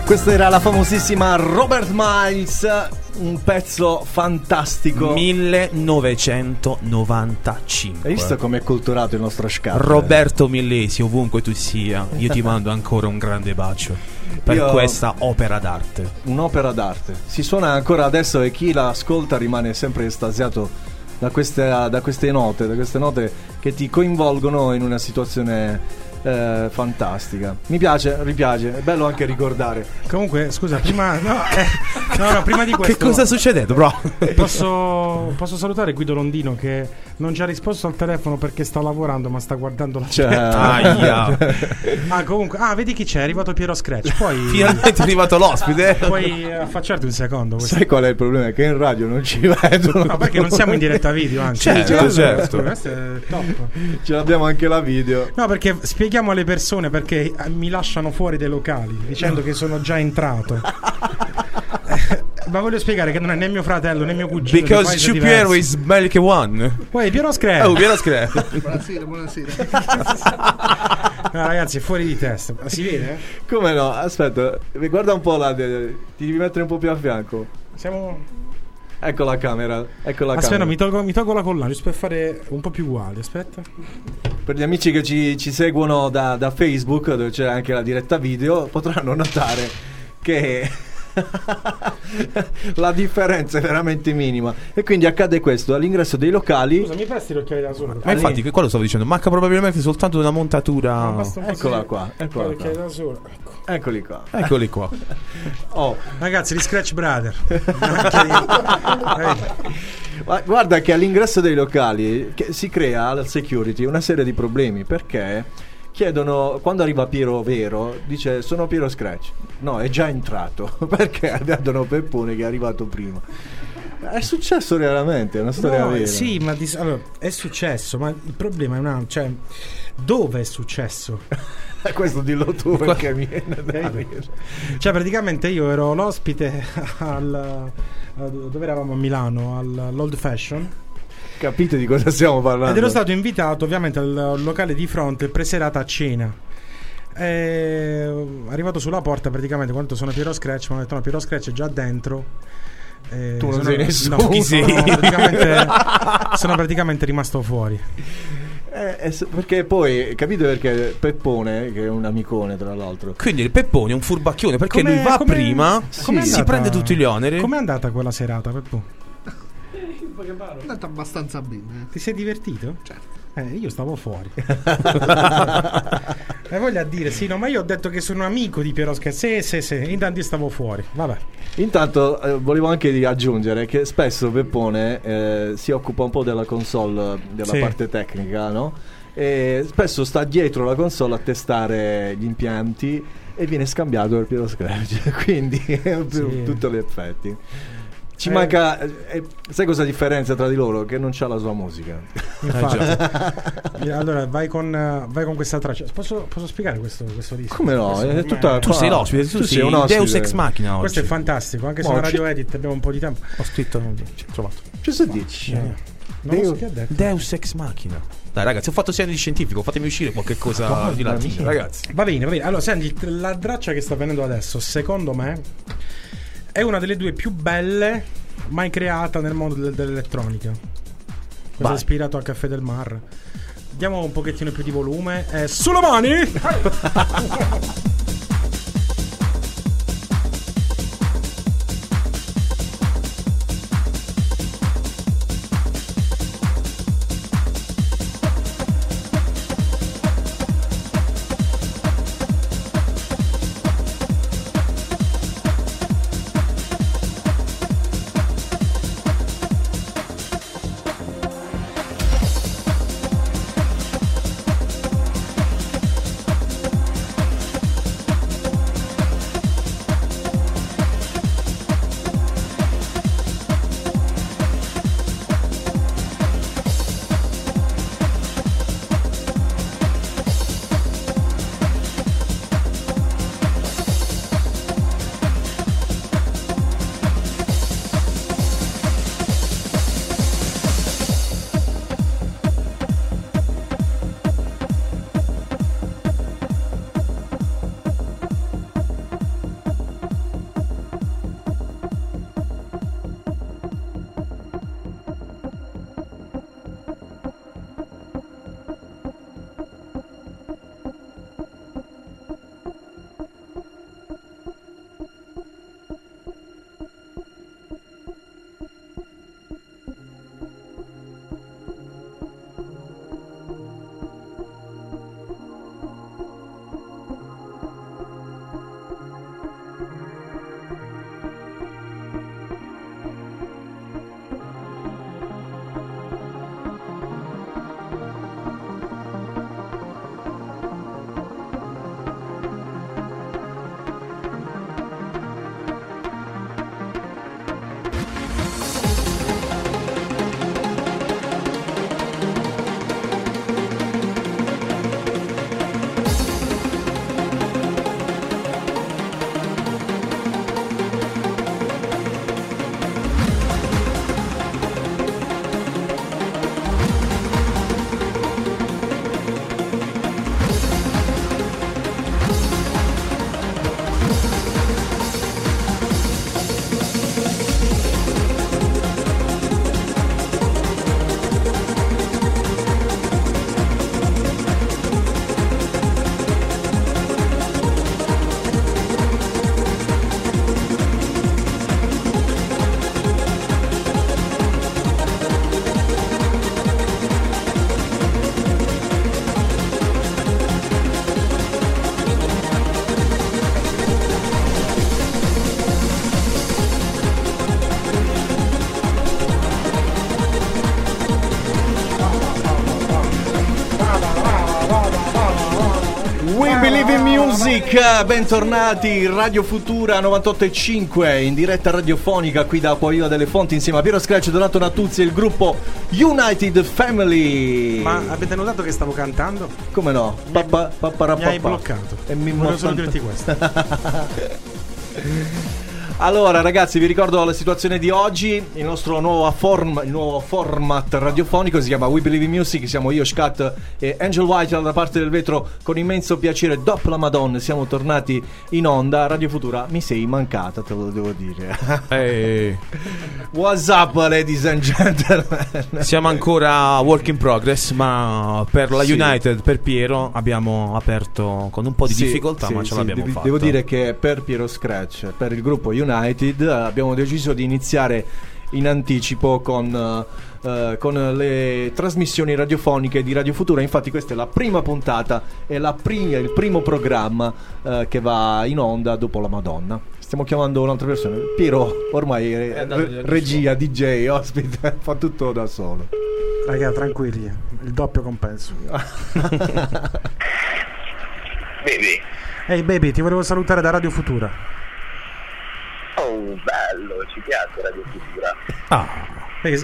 Questa era la famosissima Robert Miles, un pezzo fantastico. 1995. Hai visto com'è culturato il nostro scat? Roberto Millesi, ovunque tu sia, io ti mando ancora un grande bacio per Io- questa opera d'arte. Un'opera d'arte. Si suona ancora adesso e chi la ascolta rimane sempre estasiato da queste, da queste note, da queste note che ti coinvolgono in una situazione eh, fantastica. Mi piace, ripiace, è bello anche ricordare. Comunque, scusa, prima. No, eh, no, no, prima di questo. Che cosa sta succedendo, bro? Posso, posso salutare Guido Londino che non ci ha risposto al telefono perché sta lavorando, ma sta guardando la Cioè, Aia. Ah, comunque, ah, vedi chi c'è? È arrivato Piero Scratch. Poi Finalmente è arrivato l'ospite. puoi eh, affacciarti un secondo. questo- Sai qual è il problema? Che in radio non ci vedono. No, perché non siamo in diretta video, anzi. Certo, Questo- certo. Questo è top. Ce l'abbiamo anche la video. No, perché spieghiamo alle persone perché eh, mi lasciano fuori dai locali dicendo che sono già entrato. Eh, Ma voglio spiegare che non è né mio fratello né mio cugino. Because Chu Piero is Melke One. Poi Piero Scratch. Oh, Piero Scre. Buonasera, buonasera. No, ragazzi, è fuori di testa. Ma Si vede? eh? Come no? Aspetta, guarda un po' là. Ti devi mettere un po' più a fianco. Siamo. Ecco la camera. Ecco la Aspetta, camera. mi tolgo, mi tolgo la collana per fare un po' più uguali. Aspetta. Per gli amici che ci, ci seguono da, da Facebook, dove c'è anche la diretta video, potranno notare che la differenza è veramente minima. E quindi accade questo all'ingresso dei locali. Scusa, mi presti gli occhiali da sole? Ma infatti, quello stavo dicendo. Manca probabilmente soltanto una montatura. Un po' Eccola qua, eccola qua. da sole. Ecco. Eccoli qua. Eccoli qua. Oh, Ragazzi, gli Scratch Brother. Ma guarda che all'ingresso dei locali che si crea al security una serie di problemi perché chiedono quando arriva Piero Vero dice sono Piero Scratch. No è già entrato perché vedono Peppone che è arrivato prima. È successo realmente è una storia No, vera. sì, ma di- allora, è successo, ma il problema è un altro, cioè dove è successo? questo dillo tu perché mi viene. Cioè, praticamente io ero l'ospite al dove eravamo? A Milano all'Old Fashion capite di cosa stiamo parlando ed ero stato invitato ovviamente al locale di fronte preserata a cena. E, arrivato sulla porta, praticamente quando sono Piero Scratch, mi hanno detto: No, Piero Scratch è già dentro. E Tu non sono- sei nessuno. no, Chi sono praticamente, sono praticamente rimasto fuori. Eh, eh, perché poi capite perché Peppone che è un amicone tra l'altro Quindi il Peppone è un furbacchione perché Come- lui va come- prima, com'è si andata- prende tutti gli oneri. Com'è andata quella serata, Peppo? È andata abbastanza bene. Ti sei divertito? Certo. Eh, io stavo fuori. e voglio dire, sì, no, ma io ho detto che sono amico di Piero Scratch. Sì, sì, sì. Intanto io stavo fuori. Vabbè. Intanto eh, volevo anche aggiungere che spesso Peppone eh, si occupa un po' della console, eh, della Sì. parte tecnica, no? E spesso sta dietro la console a testare gli impianti e viene scambiato per Piero Scratch, quindi è per Sì. tutti gli effetti. Ci Eh. manca, eh, eh, sai cosa differenzia tra di loro? Che non c'ha la sua musica. Infatti. Eh, allora, vai con, eh, vai con questa traccia. Posso, posso spiegare questo, questo disco? Come no? Questo tutta- Tu sei l'ospite, tu, Tu sei sei un il Deus ospite. Ex Machina oggi. Questo è fantastico, anche se ci- radio edit abbiamo un po' di tempo. Ho scritto, ci ho trovato. Cosa dici? Non lo so chi ha detto. Deus Ex Machina. Dai ragazzi, ho fatto segno di scientifico, fatemi uscire qualche cosa Madonna di latino, mia. ragazzi. Va bene, va bene. Allora, senti, la traccia che sta venendo adesso, secondo me, è una delle due più belle mai creata nel mondo del- dell'elettronica. È ispirato al Caffè del Mar. Diamo un pochettino più di volume. Eh, sulle mani! Music, bentornati Radio Futura 98.5 in diretta radiofonica qui da Acquaviva delle Fonti insieme a Piero Scratch, Donato Natuzzi e il gruppo United Family. Ma avete notato che stavo cantando? come no? Pappa, pappa, Mi hai bloccato. E mi Volevo solo dirti questo. Allora ragazzi vi ricordo la situazione di oggi. Il nostro nuovo, form- il nuovo format radiofonico si chiama We Believe in Music Siamo io, Scat e Angel White dalla parte del vetro Con immenso piacere, dopo la Madonna Siamo tornati in onda. Radio Futura Mi sei mancata, te lo devo dire. Eh, What's up ladies and gentlemen? Siamo ancora work in progress, ma per la Sì. United, per Piero, abbiamo aperto con un po' di Sì, difficoltà, sì, ma ce l'abbiamo devi- fatta. Devo dire che per Piero Scratch, per il gruppo United, eh, abbiamo deciso di iniziare in anticipo con, eh, con le trasmissioni radiofoniche di Radio Futura. Infatti, questa è la prima puntata, la prima- il primo programma eh, che va in onda dopo la Madonna. Stiamo chiamando un'altra persona. Piero, ormai è, re- regia, DJ, ospite, fa tutto da solo. Raga, tranquilli, il doppio compenso. Baby. Ehi baby, ti volevo salutare da Radio Futura. Oh, bello, ci piace Radio Futura. Ah,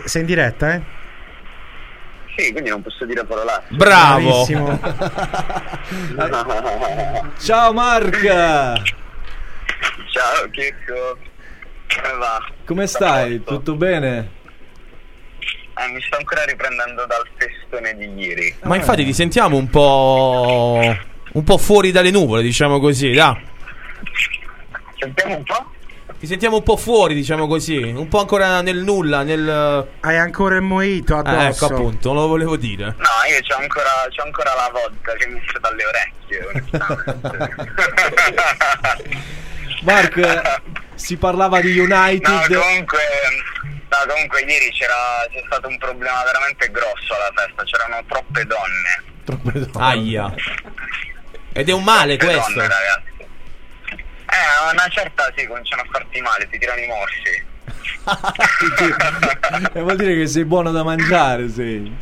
Sei in diretta, eh? Sì, quindi non posso dire parolacce. bravo! Bravissimo. Ciao Mark! Ciao Chicco. Come va? Come stai? Posto? Tutto bene? Eh, mi sto ancora riprendendo dal festone di ieri. Ma infatti ti sentiamo un po'. un po' fuori dalle nuvole, diciamo così, da. Sentiamo un po'? Ti sentiamo un po' fuori, diciamo così, un po' ancora nel nulla, nel. Hai ancora il mojito Eh, addosso. ecco appunto, non lo volevo dire. No, io c'ho ancora, c'ho ancora la vodka che mi esce dalle orecchie. Mark, eh, si parlava di United. No, comunque, no, comunque ieri c'era, c'è stato un problema veramente grosso alla festa, c'erano troppe donne. Troppe donne. Aia. Ed è un male Troppe questo. donne, ragazzi. Eh, a una certa sì, cominciano a farti male, ti tirano i morsi. E vuol dire che sei buono da mangiare, sei.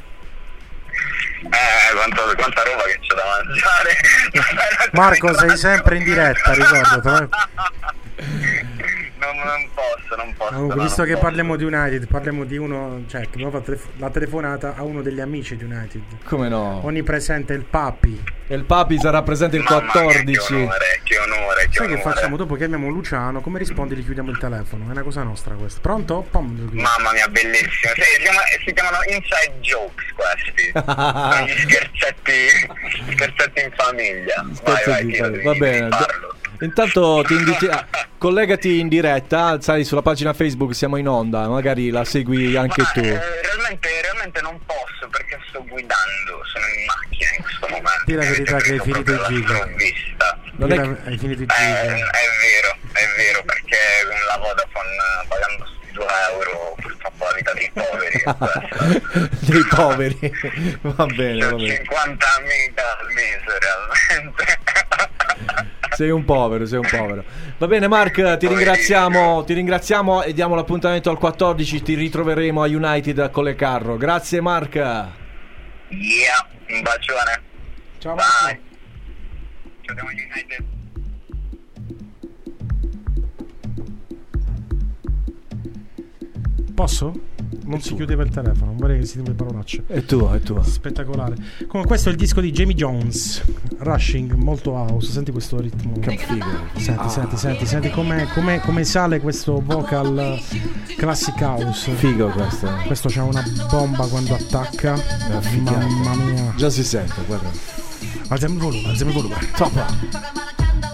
Eh, quanto- quanta roba che c'è da mangiare. Marco, sei sempre in diretta, ricordatelo. Non, non posso, non posso. Comunque, no, visto non che posso. parliamo di United, parliamo di uno, cioè, che abbiamo fatto telef- la telefonata a uno degli amici di United. Come no? Onnipresente il Papi. E il Papi sarà presente il Mamma mia, 14. Che onore, che onore, che Sai che onore. facciamo dopo che abbiamo Luciano? Come rispondi? Gli chiudiamo il telefono. È una cosa nostra questa. Pronto? Chiudo. Mamma mia, bellissimo. Sì, si, chiama- si chiamano inside jokes questi. Sono gli scherzetti, scherzetti in famiglia. Vai, Scherzo vai, tiro, fare. devi, Va bene. farlo. Intanto ti inviti a- collegati in diretta, sai, sulla pagina Facebook siamo in onda, magari la segui anche Ma, tu. eh, realmente, realmente non posso perché sto guidando, sono in macchina in questo momento. Dì la verità che hai finito il sprovvista. Non è che- Hai finito il Eh, giga. è vero, è vero, perché con la Vodafone eh, pagando sti 2 euro purtroppo la vita dei poveri. Dei poveri. Va bene, va bene. 50 amica al mese realmente. Sei un povero, sei un povero. Va bene, Mark, ti ringraziamo, ti ringraziamo e diamo l'appuntamento al 14. Ti ritroveremo a United a Collecarro. Grazie, Mark. Yeah, un bacione. Ciao Bye. Marco. Ci vediamo a United. Posso? Non si chiudeva il telefono, non vorrei che si diceva parolacce. È tuo, è tuo. Spettacolare. Comunque, questo è il disco di Jamie Jones. Rushing, molto house. Senti questo ritmo. Che figo. Senti, senti, senti, senti come, come- come sale questo vocal classic house. Figo questo. Questo c'ha una bomba quando attacca. Mamma mia. Già si sente, guarda. Alziamo il volume, alziamo il volume. Top.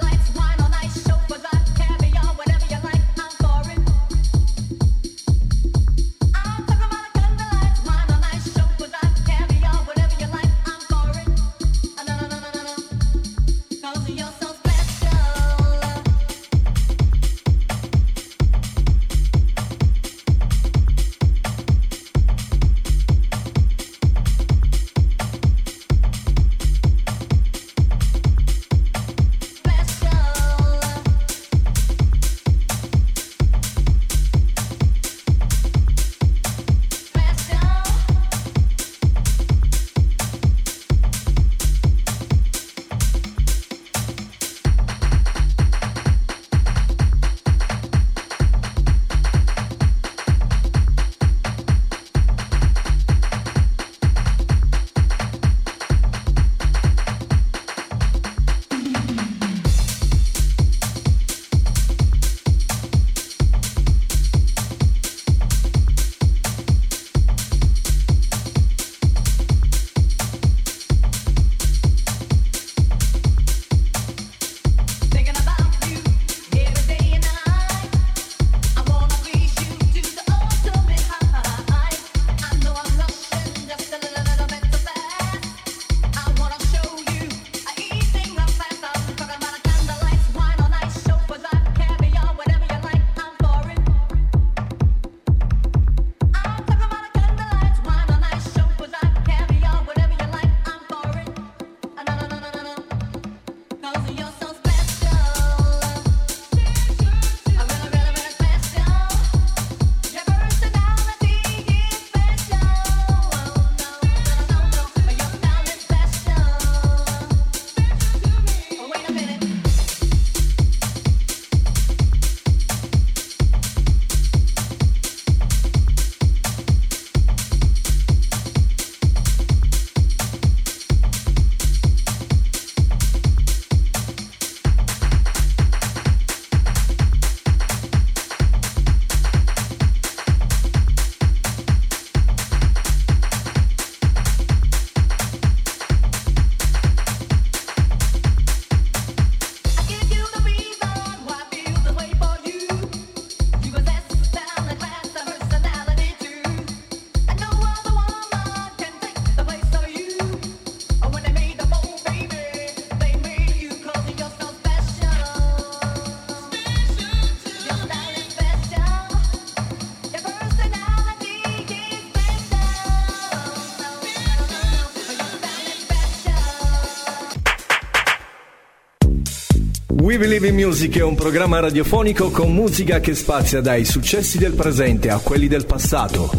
Believe in Music è un programma radiofonico con musica che spazia dai successi del presente a quelli del passato.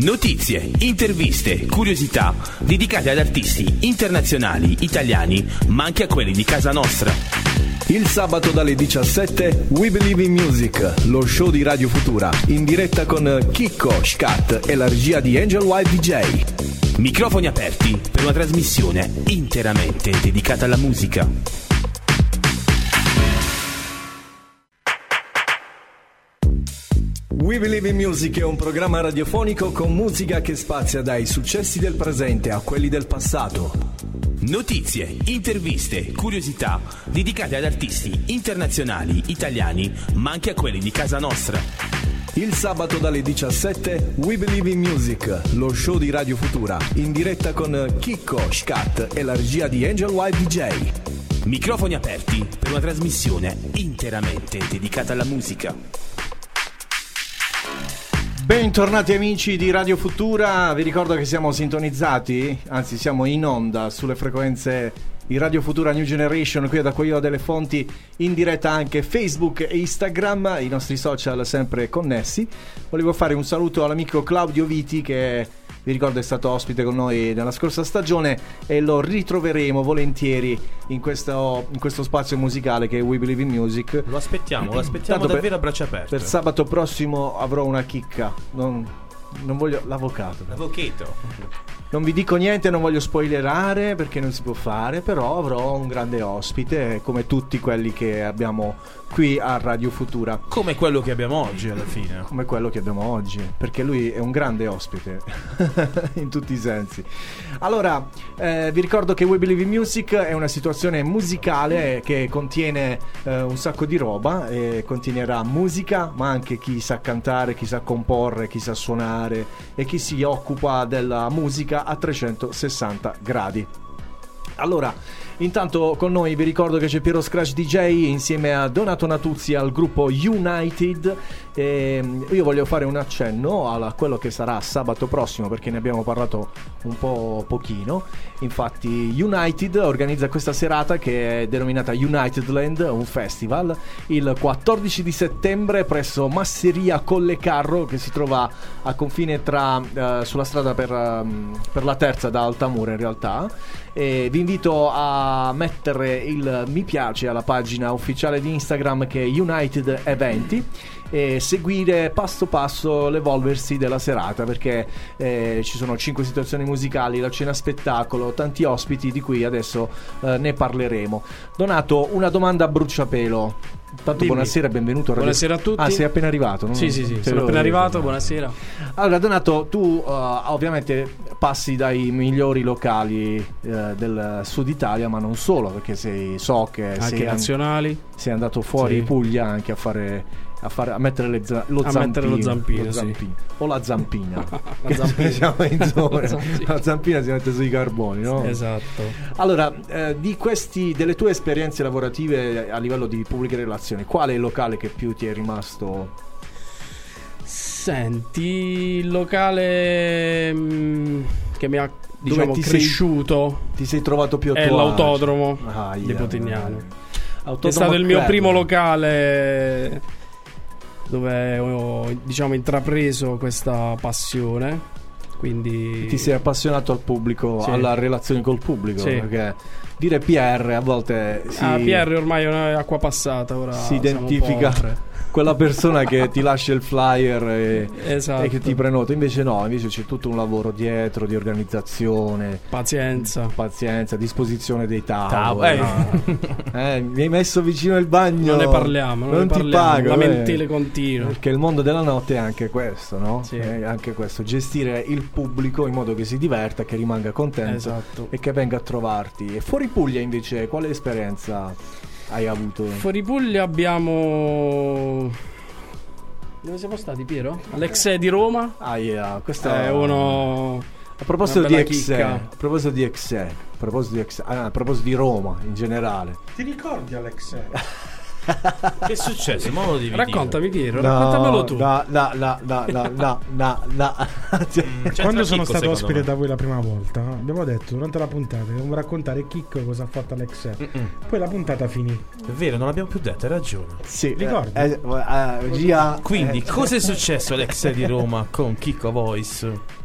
Notizie, interviste, curiosità dedicate ad artisti internazionali, italiani, ma anche a quelli di casa nostra. Il sabato dalle 17 We Believe in Music, lo show di Radio Futura, in diretta con Chicco, Scat e la regia di Angel White DJ. Microfoni aperti per una trasmissione interamente dedicata alla musica. In Music è un programma radiofonico con musica che spazia dai successi del presente a quelli del passato. Notizie, interviste, curiosità dedicate ad artisti internazionali, italiani, ma anche a quelli di casa nostra. Il sabato dalle 17 We Believe in Music, lo show di Radio Futura, in diretta con Chicco, Scat e la regia di Angel White DJ. Microfoni aperti per una trasmissione interamente dedicata alla musica. Bentornati amici di Radio Futura, vi ricordo che siamo sintonizzati, anzi siamo in onda sulle frequenze di Radio Futura New Generation, qui ad Acquaio delle Fonti, in diretta anche Facebook e Instagram, i nostri social sempre connessi. Volevo fare un saluto all'amico Claudio Viti che vi ricordo è stato ospite con noi nella scorsa stagione e lo ritroveremo volentieri in questo, in questo spazio musicale che è We Believe in Music. Lo aspettiamo, lo aspettiamo Tanto davvero per- a braccia aperte. Per sabato prossimo avrò una chicca, non, non voglio l'avvocato. L'avvocato. Non vi dico niente, non voglio spoilerare perché non si può fare, però avrò un grande ospite come tutti quelli che abbiamo qui a Radio Futura. Come quello che abbiamo oggi alla fine. Come quello che abbiamo oggi, perché lui è un grande ospite in tutti i sensi. Allora, eh, vi ricordo che We Believe in Music è una situazione musicale che contiene eh, un sacco di roba, e contiene musica, ma anche chi sa cantare, chi sa comporre, chi sa suonare e chi si occupa della musica a 360 gradi. Allora, intanto con noi vi ricordo che c'è Piero Scratch DJ insieme a Donato Natuzzi al gruppo United. E io voglio fare un accenno a quello che sarà sabato prossimo perché ne abbiamo parlato un po' pochino. Infatti, United organizza questa serata che è denominata United Land, un festival, il 14 di settembre presso Masseria Colle Carro che si trova a confine tra eh, sulla strada per, ehm, per la terza da Altamura in realtà. E vi invito a mettere il mi piace alla pagina ufficiale di Instagram che è United Eventi e seguire passo passo l'evolversi della serata perché eh, ci sono cinque situazioni musicali, la cena spettacolo, tanti ospiti di cui adesso eh, ne parleremo. Donato, una domanda a bruciapelo. Tanto Dimmi. buonasera e benvenuto a Radio- Buonasera a tutti. Ah, sei appena arrivato? no? Sì, sì, sì, sono appena arrivato, buonasera. Allora, Donato, tu uh, ovviamente passi dai migliori locali eh, del sud Italia, ma non solo, perché sei, so che Anche sei, an- nazionali. sei andato fuori Sì. Puglia anche a fare. A, fare, a mettere le za- lo, A zampino, mettere lo zampino, sì. zampino. o la zampina La zampina. Siamo in zona. La zampina. si mette sui carboni no? Esatto. allora eh, di questi delle tue esperienze lavorative a livello di pubbliche relazioni qual è il locale che più ti è rimasto Senti, il locale mm, che mi ha diciamo ti sei- cresciuto ti sei trovato più a è l'autodromo Aia, di Potignano. Autodromo È stato il mio primo locale dove ho diciamo intrapreso questa passione. Quindi Ti sei appassionato al pubblico, Sì. alla relazione col pubblico, Sì. perché dire PR a volte si, Ah, PR ormai è acqua passata, ora si identifica. Quella persona che ti lascia il flyer e, Esatto. e che ti prenota. Invece no, invece c'è tutto un lavoro dietro di organizzazione, Pazienza. pazienza, disposizione dei Tavo- tavoli. eh. Eh, mi hai messo vicino il bagno. Non ne parliamo, non, ne ti parliamo. pago. Lamentele eh. continue. Perché il mondo della notte è anche questo, no? Sì. È anche questo, gestire il pubblico in modo che si diverta, che rimanga contento Esatto. e che venga a trovarti. E fuori Puglia invece, quale esperienza hai avuto? Fuori Puglia abbiamo. Dove siamo stati, Piero? Alexei di Roma. Ah, yeah, questo È uno. A proposito di Exe, a proposito di Exe, a proposito di Exe, ah, a proposito di Roma in generale. Ti ricordi Alexei? Che è successo? Ma lo devi Raccontami Piero, No, raccontamelo tu. No, no, no, no, no, no, no, no. Cioè, Quando tra sono Chicco, stato ospite me. da voi la prima volta, abbiamo detto durante la puntata che dobbiamo raccontare Chicco e cosa ha fatto Alex. Poi la puntata finì. È vero, non l'abbiamo più detto, hai ragione. Sì, Ricordi? eh, eh, Gia, Quindi, eh, cosa è successo Alex di Roma con Chicco Voice?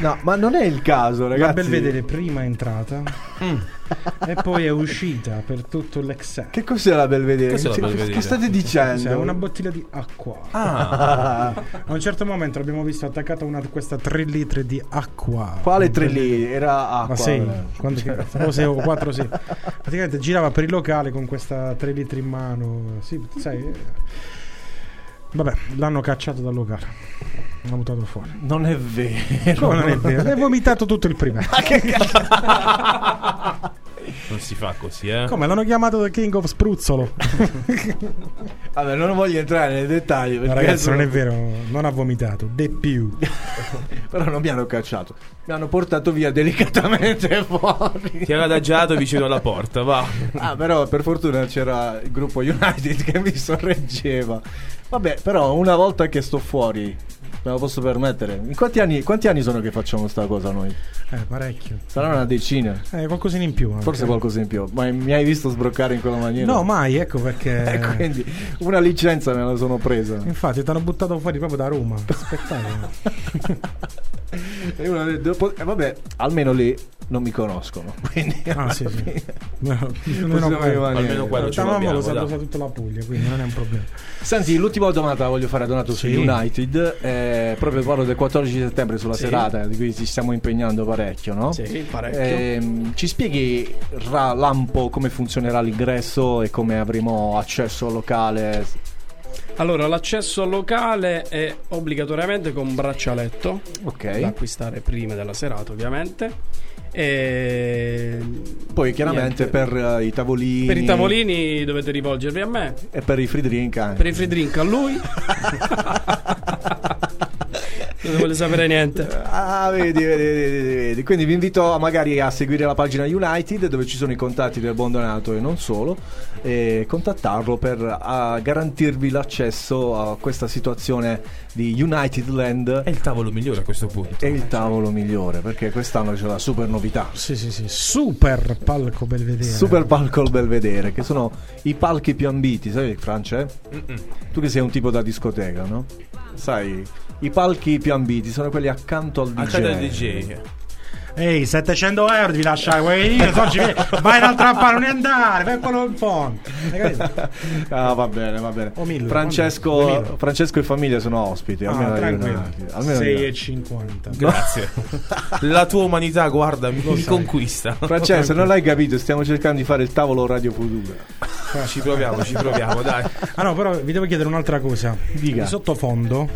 No, ma non è il caso, La ragazzi. Belvedere prima è entrata e poi è uscita per tutto l'ex. Che cos'è la Belvedere? Cos'è la Che- Belvedere? Che state dicendo? Cioè, una bottiglia di acqua. Ah, A un certo momento l'abbiamo visto attaccata una questa 3 litri di acqua. Quale tre lì? Era acqua. Ma 6, vabbè. quando che, o 6 o 4 sì. Praticamente girava per il locale con questa 3 litri in mano. Sì, sai. eh. Vabbè, l'hanno cacciato dal locale. L'hanno buttato fuori. Non è vero. Come non è vero? Hai vomitato tutto il prima. non si fa così, eh. Come l'hanno chiamato The King of Spruzzolo? Vabbè, non voglio entrare nei dettagli. No, ragazzi, non è vero, non ha vomitato, de più. Però non mi hanno cacciato. Mi hanno portato via delicatamente fuori. Ti ha adagiato vicino alla porta, va. Ah, però per fortuna c'era il gruppo United che mi sorreggeva. Vabbè, però una volta che sto fuori, me lo posso permettere. In quanti anni, quanti anni sono che facciamo sta cosa noi? Eh, parecchio. Sarà una decina. Eh, qualcosina in più. anche. Forse qualcosa in più. Ma mi hai visto sbroccare in quella maniera? No, mai, ecco perché. Eh, quindi una licenza me la sono presa. Infatti, ti hanno buttato fuori proprio da Roma. Spettacolo. E uno ha detto, po- eh, vabbè, almeno lì non mi conoscono. Quindi Ah, sì, sì. No, almeno quello. Almeno quello Stavamo l'abbiamo, lo sa, tutta la Puglia, quindi non è un problema. Senti, l'ultima domanda la voglio fare a Donato Sì. su United. eh, proprio parlo del 14 settembre sulla Sì. serata, di cui ci stiamo impegnando parecchio, no? Sì, parecchio. Ehm, ci spieghi ra- lampo come funzionerà l'ingresso e come avremo accesso al locale? Allora, l'accesso al locale è obbligatoriamente con braccialetto da Ok. acquistare prima della serata, ovviamente. E Poi chiaramente per eh, i tavolini Per i tavolini dovete rivolgervi a me, e per i free drink anche. per i free drink a lui. non voglio sapere niente. Ah, vedi, vedi, vedi, vedi. Quindi vi invito a magari a seguire la pagina United dove ci sono i contatti del buon Donato e non solo e contattarlo per ah, garantirvi l'accesso a questa situazione di United Land È il tavolo migliore a questo punto. e il tavolo migliore perché quest'anno c'è la super novità. Sì, sì, sì. Super palco Belvedere. Super palco al Belvedere, che sono i palchi più ambiti, sai Francia? Tu che sei un tipo da discoteca, no? Sai, i palchi più ambiti sono quelli accanto al DJ. Accanto al DJ. Ehi, 700 euro ti lasciai, vuoi io, vai dall'altra parte, non andare, fai quello in fondo. Ah, va bene, va bene. O mille, Francesco. Francesco e famiglia sono ospiti. almeno Ah, io tranquillo. no. Almeno io. 6,50. Grazie. La tua umanità, guarda, mi, mi conquista. Francesco, non l'hai capito? Stiamo cercando di fare il tavolo Radio Futura. Ci proviamo, ci proviamo, dai. Ah no, però vi devo chiedere un'altra cosa. Dica. Di sottofondo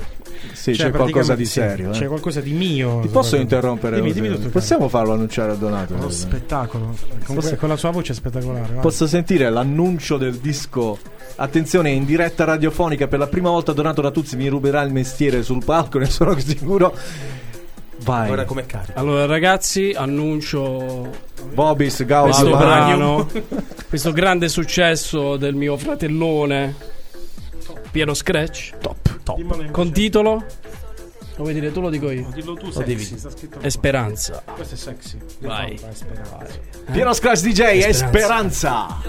Sì, Cioè, c'è qualcosa di sì, serio. eh. C'è qualcosa di mio. Ti posso interrompere? Dimmi, dimmi tutto. Possiamo farlo annunciare a Donato? Uno spettacolo. Con, Posso- con la sua voce è spettacolare. Posso sentire l'annuncio del disco? Attenzione, in diretta radiofonica per la prima volta Donato Ratuzzi mi ruberà il mestiere sul palco, ne sono sicuro. Vai. Ora come carico. Allora, ragazzi, annuncio Bobis, Gaudio, questo brano, questo grande successo del mio fratellone Piero Scratch. Top. In Con titolo? Lo vuoi dire tu? Lo dico io. Dillo tu, Lo devi- sexy. Sta scritto È Speranza. Questo è sexy. Vai. Vai, speranza. Piero Scratch DJ e Speranza.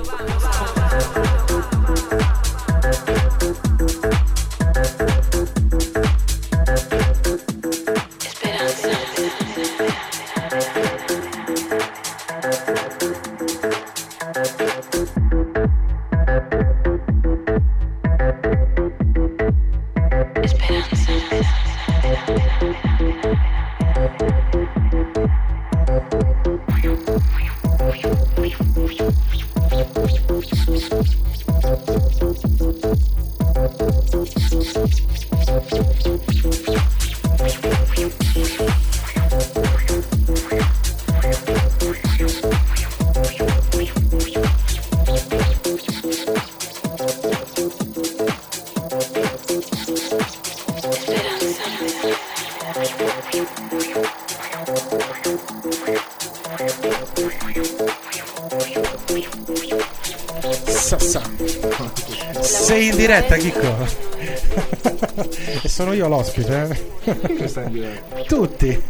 Diretta, Chicco? e sono io l'ospite. eh? Sta in diretta? Tutti.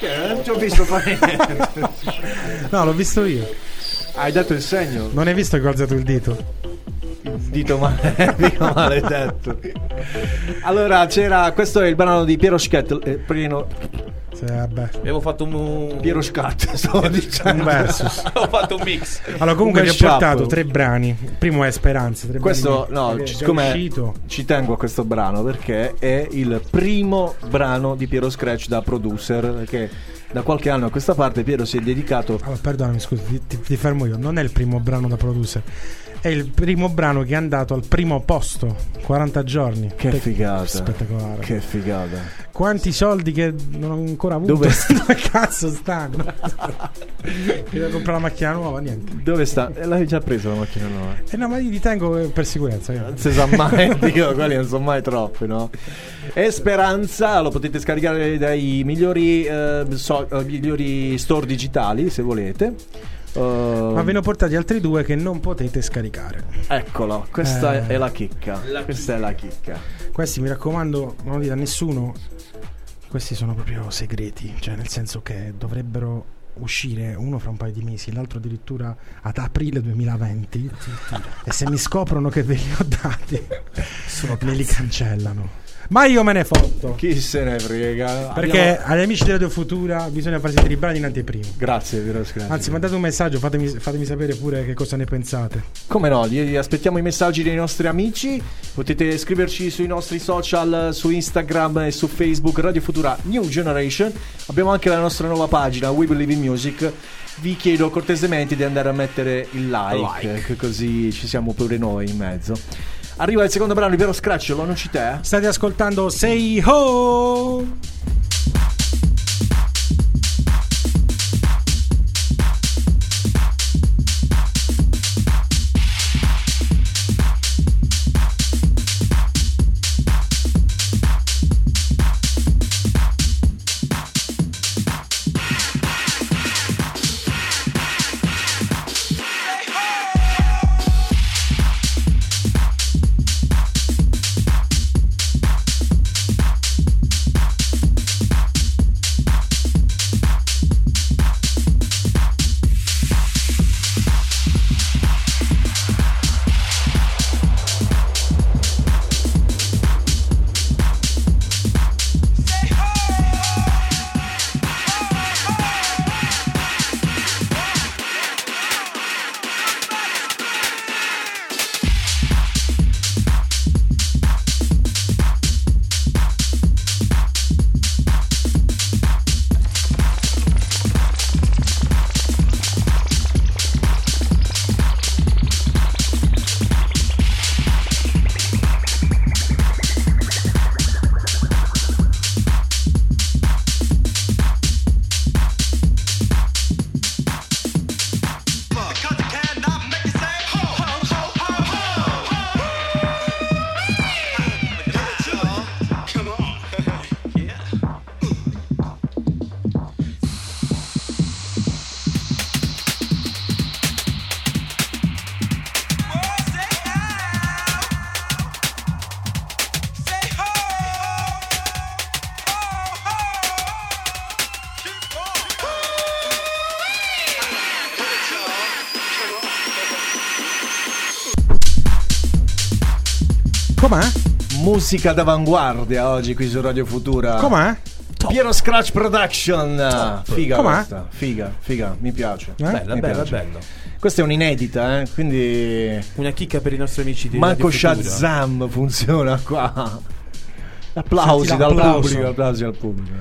Non ti ho visto fare niente. No, l'ho visto io. Hai dato il segno? Non hai visto che ho alzato il dito? Dito maledetto. maledetto. Allora, c'era. Questo è il brano di Piero Schietto. Eh, Sì, vabbè. Abbiamo fatto un. Piero Scat, stavo dicendo. Un versus. Ho fatto un mix. Allora, comunque Un vi ho portato tre brani. Il primo è Speranze. Tre Questo, brani no, siccome uscito. ci tengo a questo brano perché è il primo brano di Piero Scratch da producer. Perché da qualche anno a questa parte Piero si è dedicato. Allora, perdonami, scusi, ti, ti- ti fermo io. Non è il primo brano da producer. È il primo brano che è andato al primo posto. 40 giorni. Che Pe- figata! Spettacolare. Che figata! Quanti soldi che non ho ancora avuto? Dove cazzo stanno? Devo comprare la macchina nuova, niente. Dove sta? Eh, L'hai già preso la macchina nuova? Eh no, ma io li tengo per sicurezza. Non si sa mai, dico, quelli non sono mai troppi, no? E Speranza lo potete scaricare dai migliori, eh, so- eh, migliori store digitali se volete. Uh, Ma ve ne ho portati altri due che non potete scaricare. Eccolo, questa Eh. è la chicca. questa è la chicca. Questi mi raccomando, non lo dite a nessuno. Questi sono proprio segreti, cioè nel senso che dovrebbero uscire uno fra un paio di mesi, l'altro addirittura ad aprile 2020. e se mi scoprono che ve li ho dati, me li cancellano. Ma io me ne fotto. Chi se ne frega? Perché Abbiamo- agli amici di Radio Futura bisogna farsi dei brani in anteprima. Grazie, Piero Scratch. Anzi, mandate un messaggio, fatemi, fatemi sapere pure che cosa ne pensate. Come no, gli- aspettiamo i messaggi dei nostri amici. Potete scriverci sui nostri social, su Instagram e su Facebook, Radio Futura New Generation. Abbiamo anche la nostra nuova pagina, We Believe in Music. Vi chiedo cortesemente di andare a mettere il like, Like. così ci siamo pure noi in mezzo. Arriva il secondo brano di Piero Scratch, lo annunci te? State ascoltando Say Ho! Musica d'avanguardia oggi qui su Radio Futura. Com'è? Piero Scratch Production. Figa Com'è? questa. Figa, figa, mi piace. Eh? Bella, Mi bella, piace. bella. Questa è un'inedita, eh? quindi Una chicca per i nostri amici di Manco Radio Futura. Shazam funziona qua. Applausi Senti dal pubblico, applausi al pubblico.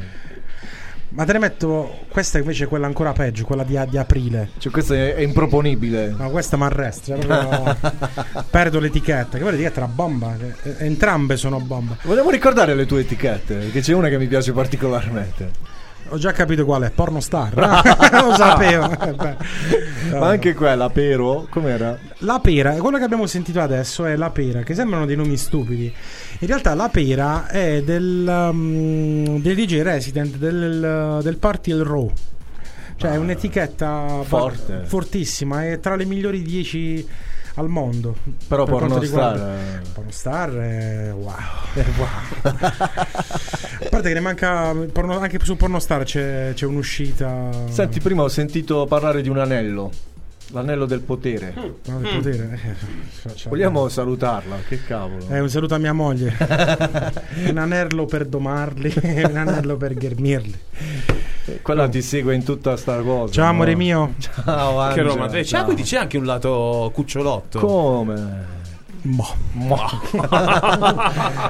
Ma te ne metto. Questa invece è quella ancora peggio, quella di, di aprile. Cioè, questo è, è improponibile. Ma questa mi arresta. cioè proprio perdo l'etichetta. Che poi l'etichetta è una bomba. eh, Entrambe sono bomba. Vogliamo ricordare le tue etichette? Perché c'è una che mi piace particolarmente. Ho già capito qual è. Porno star. Lo sapevo. Ma anche quella, Pero, com'era? La pera, quello che abbiamo sentito adesso è la pera, che sembrano dei nomi stupidi. In realtà la pera è del, um, del DJ Resident del, del Party El Raw. Cioè è un'etichetta Forte. fortissima, è tra le migliori 10 al mondo. Però Per pornostar, riguarda- eh. Pornostar, eh, wow. eh, wow. A parte che ne manca porno- anche su Pornostar c'è, c'è un'uscita. Senti, prima ho sentito parlare di un anello. L'anello del potere. No, del potere. eh, cioè- Vogliamo salutarla? Che cavolo. Eh, un saluto a mia moglie. un anello per domarli, un anello per ghermirli. Quella ti segue in tutta sta cosa. Ciao, no? amore mio. Ciao, Che Angela. romantico. C'è, Ciao. quindi c'è anche un lato cucciolotto. Come? Boh.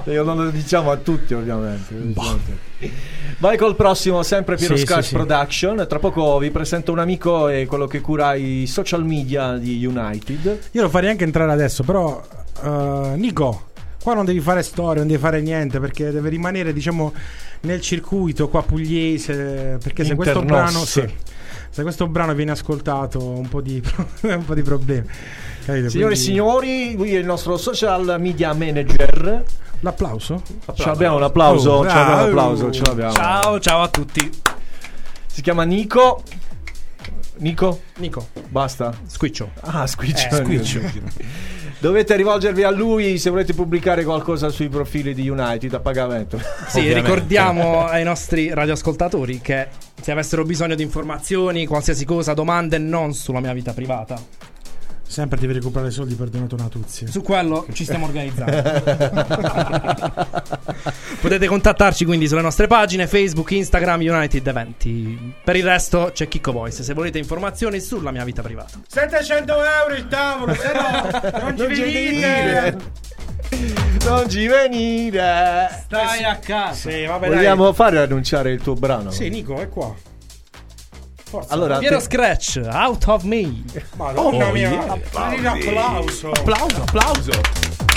Io non lo diciamo a tutti, ovviamente. Tutti. Vai col prossimo, sempre Piero Sì, Scratch sì, sì. Production. Tra poco vi presento un amico e quello che cura i social media di United. Io lo farei anche entrare adesso, però eh, Nico, qua non devi fare storia, non devi fare niente perché deve rimanere, diciamo, nel circuito qua pugliese, perché se questo brano sì, se questo brano viene ascoltato un po' di un po' di problemi. Capito? Signore e Quindi- signori, lui è il nostro social media manager. L'applauso? Ce l'abbiamo un applauso, Oh, ce l'abbiamo un applauso, ce l'abbiamo. Ciao, ciao a tutti. Si chiama Nico. Nico? Nico. Basta. Squiccio. Ah, Squiccio. Eh, Squiccio. Dovete rivolgervi a lui se volete pubblicare qualcosa sui profili di United a pagamento. Sì, Ovviamente. ricordiamo ai nostri radioascoltatori che se avessero bisogno di informazioni, qualsiasi cosa, domande, non sulla mia vita privata. Sempre devi recuperare soldi per Donato Natuzzi. Su quello ci stiamo organizzando. Potete contattarci quindi sulle nostre pagine Facebook, Instagram, United Eventi. Per il resto c'è Kiko Voice se volete informazioni sulla mia vita privata. 700 euro il tavolo, se no non ci Non venite. Non ci venire. Stai a casa. Sì, vabbè, Vogliamo fare annunciare il tuo brano? dai. Sì, Nico, è qua. Forza. Allora, Piero te- Scratch, Out of Me. Madonna Oh, mia, yeah. applaudi. applauso. Applauso, applauso.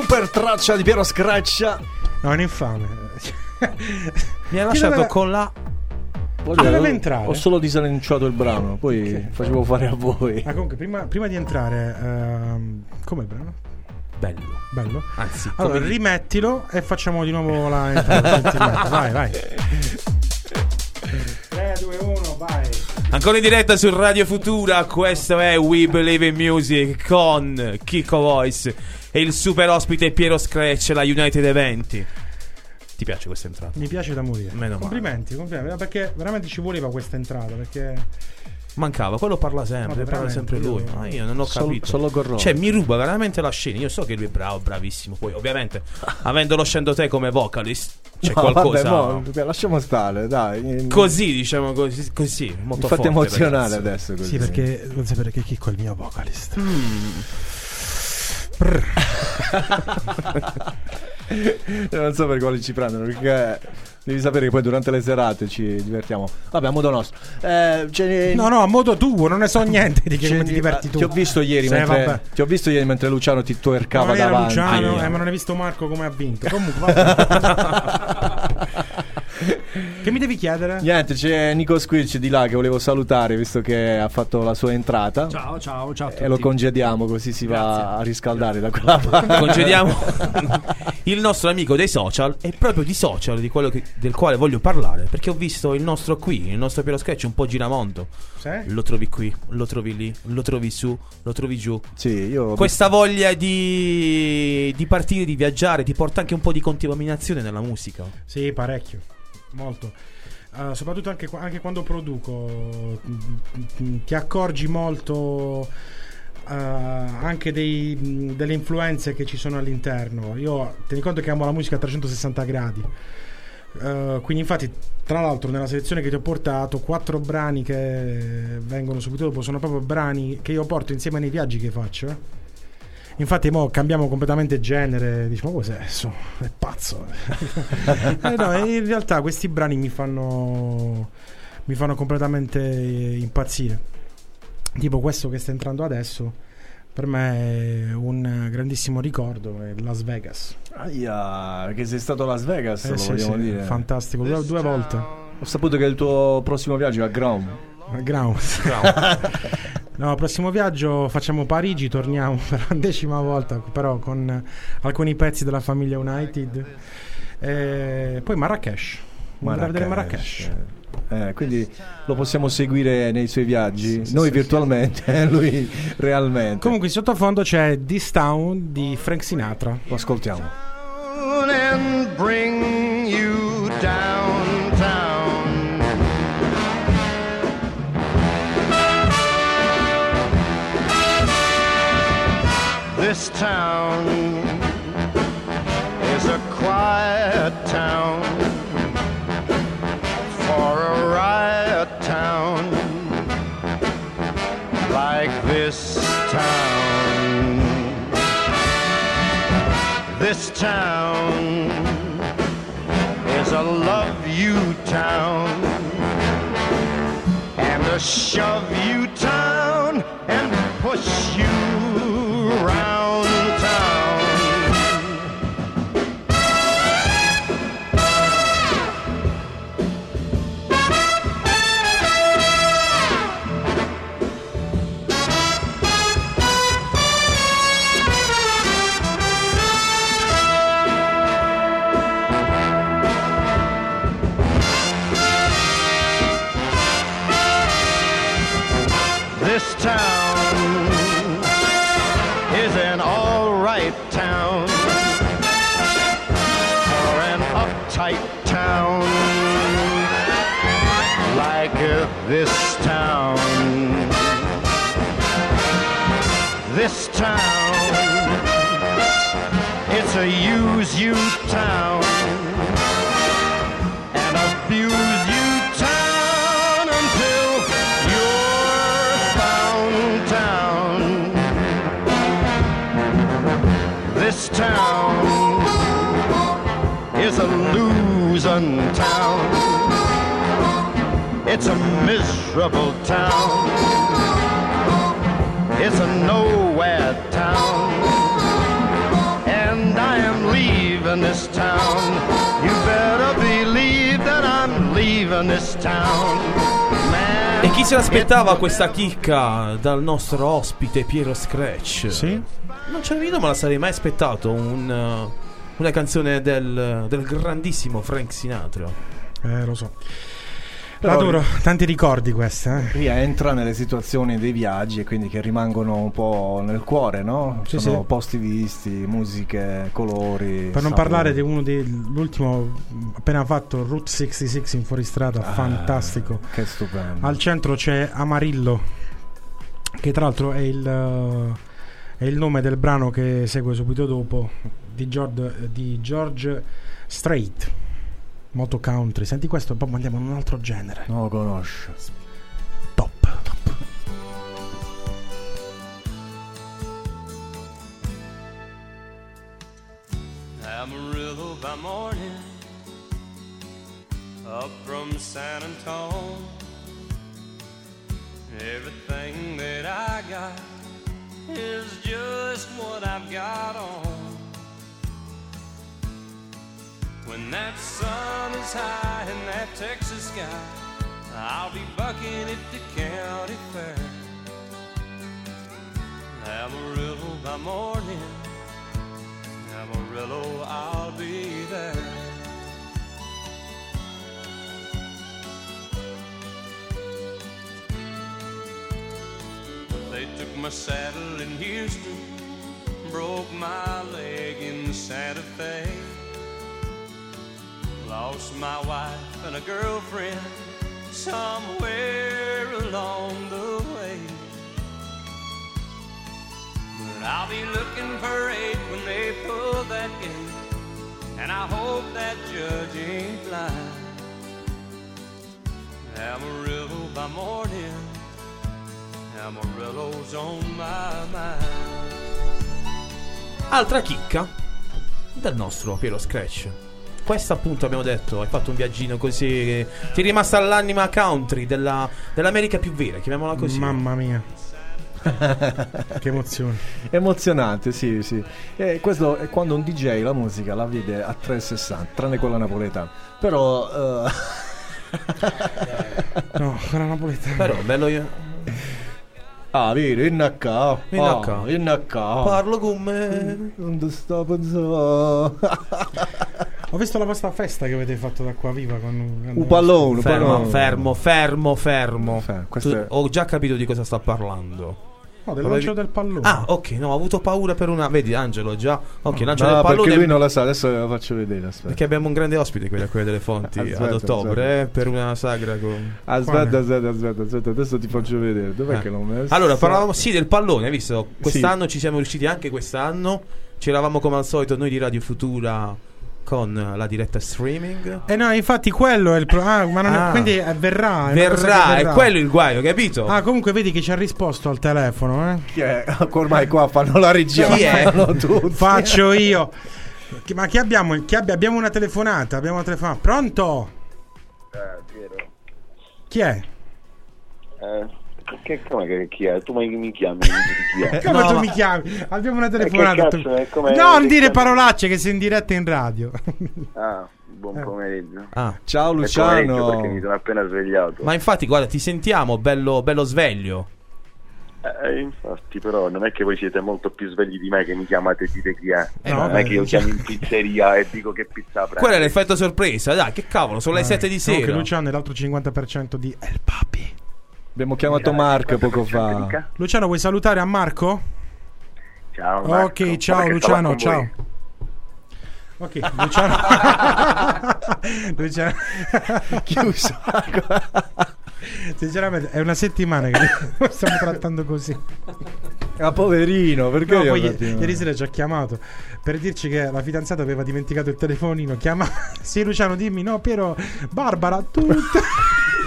Super traccia di Piero Scratch. No, è un infame. Mi ha lasciato doveva- con la. Voglio- deve entrare? Ho solo disannunciato il brano, poi facevo fare a voi. Ah, comunque, prima, prima di entrare, ehm, com'è il brano? Bello. Bello. Anzi, Allora, come rimettilo e facciamo di nuovo la entrata. vai, vai. 3, 2, 1, vai. Ancora in diretta su Radio Futura, questo è We Believe in Music con Kiko Voice e il super ospite Piero Scratch, la United Eventi. Ti piace questa entrata? Mi piace da morire. Meno male. complimenti, complimenti. Perché veramente ci voleva questa entrata. Perché Mancava, quello parla sempre, parla sempre lui. io- Ma io non ho Sol- capito. solo Corrò. Cioè, mi ruba veramente la scena. Io so che lui è bravo, bravissimo. Poi, ovviamente, avendolo scendo te come vocalist, c'è No, qualcosa. vabbè, mo, lasciamo stare, dai. Così, diciamo così, così Mi molto fate forte, emozionare ragazzi. adesso. Così. Sì, perché non sapere che Chicco è il mio vocalist. non so per quali ci prendono, perché devi sapere che poi durante le serate ci divertiamo. Vabbè, a modo nostro. Eh, ce- No, no, a modo tuo, non ne so niente di che ce- ti diverti tu. Ti ho visto ieri, Sì, mentre, vabbè. ti ho visto ieri mentre Luciano ti era davanti. Luciano, eh, ma non hai visto Marco come ha vinto. Comunque, vabbè. che mi devi chiedere? Niente, c'è Nico Squirci di là che volevo salutare visto che ha fatto la sua entrata. Ciao, ciao, ciao a tutti. E lo congediamo così si va a riscaldare da quella parte. Congediamo il nostro amico dei social e proprio di social di quello che- del quale voglio parlare perché ho visto il nostro qui, il nostro Piero Sketch un po' giramondo. Sì? Lo trovi qui, lo trovi lì, lo trovi su, lo trovi giù. Sì, io Questa voglia di, di partire, di viaggiare, ti porta anche un po' di contaminazione nella musica. Sì, parecchio. Molto. Eh, soprattutto anche, anche quando produco, mm, ti accorgi molto eh, anche dei- mm, delle influenze che ci sono all'interno. Io tieni conto che amo la musica a 360 gradi. Eh, quindi, infatti, tra l'altro, nella selezione che ti ho portato, quattro brani che vengono subito dopo sono proprio brani che io porto insieme nei viaggi che faccio. Infatti, mo cambiamo completamente genere. Diciamo, cos'è? adesso? È pazzo. Eh no, in realtà questi brani mi fanno mi fanno completamente impazzire. Tipo questo che sta entrando adesso per me è un grandissimo ricordo, è Las Vegas. Aia, che sei stato a Las Vegas, Eh lo sì, vogliamo sì, dire. fantastico, due, due volte. Ho saputo che il tuo prossimo viaggio è a Grom. Ground. no, prossimo viaggio facciamo Parigi, torniamo per la decima volta, però con alcuni pezzi della famiglia United. E poi Marrakesh. A vedere Marrakesh. Eh, quindi lo possiamo seguire nei suoi viaggi, noi virtualmente, lui realmente. Comunque in sottofondo c'è This Town di Frank Sinatra. Lo ascoltiamo. and bring you downtown. This town is a quiet town for a riot town like this town. This town is a love you town and a shove you town and push you round miserable town. It's a nowhere town. And I am leaving this town. You better believe that I'm leaving this town. E chi se l'aspettava questa chicca dal nostro ospite Piero Scratch? Sì? Non ce l'avevo, ma la sarei mai aspettato. un, una canzone del, del grandissimo Frank Sinatra. Eh, lo so. Però- Adoro, tanti ricordi queste. Eh. Rientra nelle situazioni dei viaggi e quindi che rimangono un po' nel cuore, no? Sì, Sono sì. posti visti, musiche, colori. Per non sapori. parlare di uno dell'ultimo appena fatto Route 66 in fuoristrada, Ah, fantastico. Che stupendo. Al centro c'è Amarillo, che tra l'altro è il, è il nome del brano che segue subito dopo di George, di George Strait. Molto country. Senti questo e poi andiamo in un altro genere. Non lo conosco. Top. Amarillo by morning, up from San Antone. Everything that I got is just what I've got on. When that sun is high in that Texas sky, I'll be bucking at the county fair. Amarillo by morning, Amarillo, I'll be there. They took my saddle in Houston, broke my leg in Santa Fe. Lost my wife and a girlfriend somewhere along the way. But I'll be looking for aid when they pull that gate, and I hope that judge ain't blind. Amarillo by morning, Amarillo's on my mind. Altra chicca del nostro Piero Scratch. Questa appunto abbiamo detto, hai fatto un viaggino così, che ti è rimasta l'anima country della- dell'America più vera, chiamiamola così. Mamma mia. che emozione. Emozionante, sì, sì. E questo è quando un DJ la musica la vede a 360, tranne quella napoletana. Però eh, No, quella napoletana. Però bello io. Ah, vedi, in a ca. In a Ah, ca. in a ca. Parlo con me. Non sto pensando. Ho visto la vostra festa che avete fatto da qua viva con Un pallone, Fermo, pallone. fermo, fermo, fermo. questo Tu- è- Ho già capito di cosa sta parlando. No, del lancio del pallone. Ah, ok, no, ho avuto paura per una. Vedi, Angelo, già. Ok, lancio No, del perché pallone. lui non la sa, adesso ve la faccio vedere. Aspetta. Perché abbiamo un grande ospite qui da quelle delle fonti Aspetta, ad ottobre aspetta. eh, per una sagra con. Aspetta, aspetta, aspetta, aspetta, adesso ti faccio vedere. Dov'è Eh. che non me Allora, parlavamo sì del pallone, hai visto? Sì. Quest'anno ci siamo riusciti anche quest'anno. C'eravamo come al solito noi di Radio Futura con la diretta streaming. Eh no, infatti quello è il pro- ah, ma non è- Ah. quindi eh, verrà, è Verrà, che è quello il guaio, capito? Ah, comunque vedi che ci ha risposto al telefono, eh? Chi è? Ormai qua fanno la regia. Chi è? Faccio io. Ma chi abbiamo? Chi abbi- abbiamo una telefonata, abbiamo una telefonata. Pronto? Chi è? Eh, che, come che chi è? Tu mi, mi chiami, mi dici chi è? Come tu mi chiami? Abbiamo una Eh, che telefonata. tu- come- No, non che dire parolacce che sei in diretta in radio. Ah, buon pomeriggio. Ah. Ciao pomeriggio perché mi sono appena svegliato. Ma infatti, guarda, ti sentiamo bello, bello sveglio. Eh, infatti, però, non è che voi siete molto più svegli di me che mi chiamate e dite chi è. Eh, non vabbè. è che io chiamo in pizzeria e dico che pizza prendo. Quello è l'effetto sorpresa, dai, che cavolo, sono le 7 di sera. Luciano è l'altro 50% di El Papi. Abbiamo chiamato Mark poco fa. Luciano, vuoi salutare a Marco? Ciao, Marco. Ok, ciao Luciano, ciao. voi. Ok, Luciano. Luciano. Chiuso. Sinceramente, è una settimana che lo stiamo trattando così. Ah, poverino, perché No, poi ieri sera ci ha chiamato per dirci che la fidanzata aveva dimenticato il telefonino. Chiama. Sì, Luciano, dimmi. No, Piero. Barbara, tutto.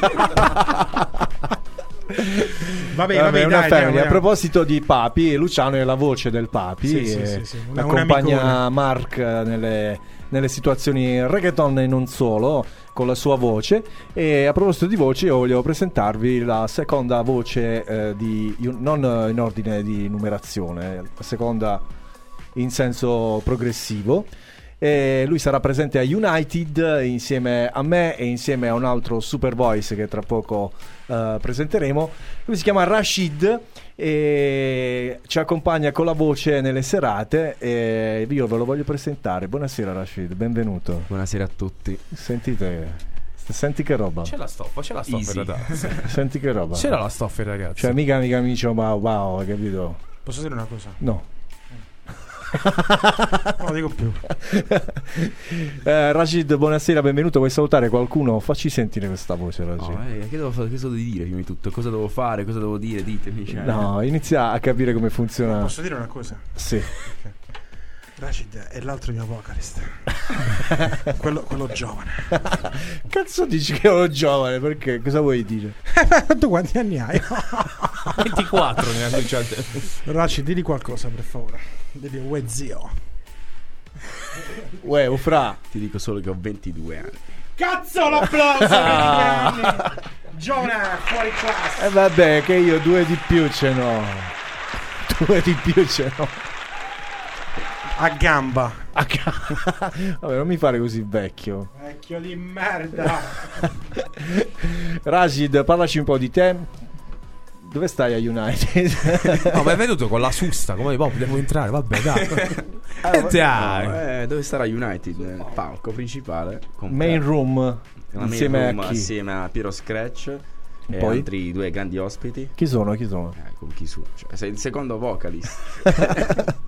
vabbè, Vabbè, vabbè, dai, A proposito di Papi, Luciano è la voce del Papi. Sì, sì, e sì, sì, una- un accompagna. Mark nelle, nelle situazioni reggaeton e non solo, con la sua voce. E a proposito di voce, io voglio presentarvi la seconda voce, eh, di, non in ordine di numerazione, la seconda in senso progressivo. E lui sarà presente a United insieme a me e insieme a un altro super voice che tra poco eh, presenteremo. Lui si chiama Rashid e ci accompagna con la voce nelle serate e io ve lo voglio presentare. Buonasera Rashid, benvenuto. Buonasera a tutti. Sentite, senti che roba. C'è la stoffa, c'è la stoffa realtà. Senti che roba. C'era la stoffa, ragazzi. Cioè mica mica mi dice wow wow, hai capito? Posso dire una cosa? No. Non lo dico più. Eh, Rashid, buonasera, benvenuto. Vuoi salutare qualcuno? Facci sentire questa voce, Rashid. No, eh, che devo fare? Cosa devo dire prima di tutto? Cosa devo fare? Cosa devo dire? Ditemi. Cioè. No, inizia a capire come funziona. Posso dire una cosa? Sì. Rashid è l'altro mio vocalist. quello, quello giovane. Cazzo dici che ero giovane? Perché? Cosa vuoi dire? tu quanti anni hai? 24 ne ha annunciate. Rashid, digli qualcosa per favore. Digli uè zio. Uè, Ufra. Ti dico solo che ho 22 anni. Cazzo l'applauso anni. Jonah fuori classe. E vabbè, che io due di più ce n'ho. Due di più ce n'ho. A gamba. A ca- Vabbè, non mi fare così vecchio. Vecchio di merda. Rashid, parlaci un po' di te. Dove stai a United? No, ma è venuto con la susta. Come boh, devo entrare? Vabbè, dai. Ah, Eh, dai. No, eh, dove sarà United? Nel palco principale. con Main room. Insieme room a chi? Assieme a Piero Scratch. E Poi? altri due grandi ospiti. Chi sono? Chi sono? Eh, con chi su? Cioè, sei il secondo vocalist.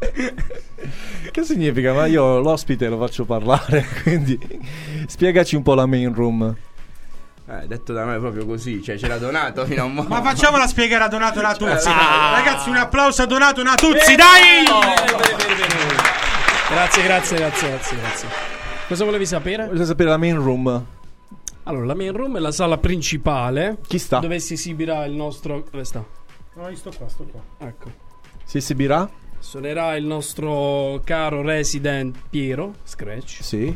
Che significa? Ma io l'ospite lo faccio parlare, quindi spiegaci un po' la main room. Eh, detto da me proprio così, cioè c'era Donato fino a un mo'. Ma facciamola spiegare a Donato Natuzzi. Ah. Ragazzi, un applauso a Donato Natuzzi, dai! Grazie, grazie, grazie, grazie, grazie. Cosa volevi sapere? Voglio sapere la main room. Allora, la main room è la sala principale. Chi sta? Dove si esibirà il nostro. Dove sta? No, io sto qua, sto qua. Ecco. Si esibirà? Suonerà il nostro caro resident Piero Scratch. Sì.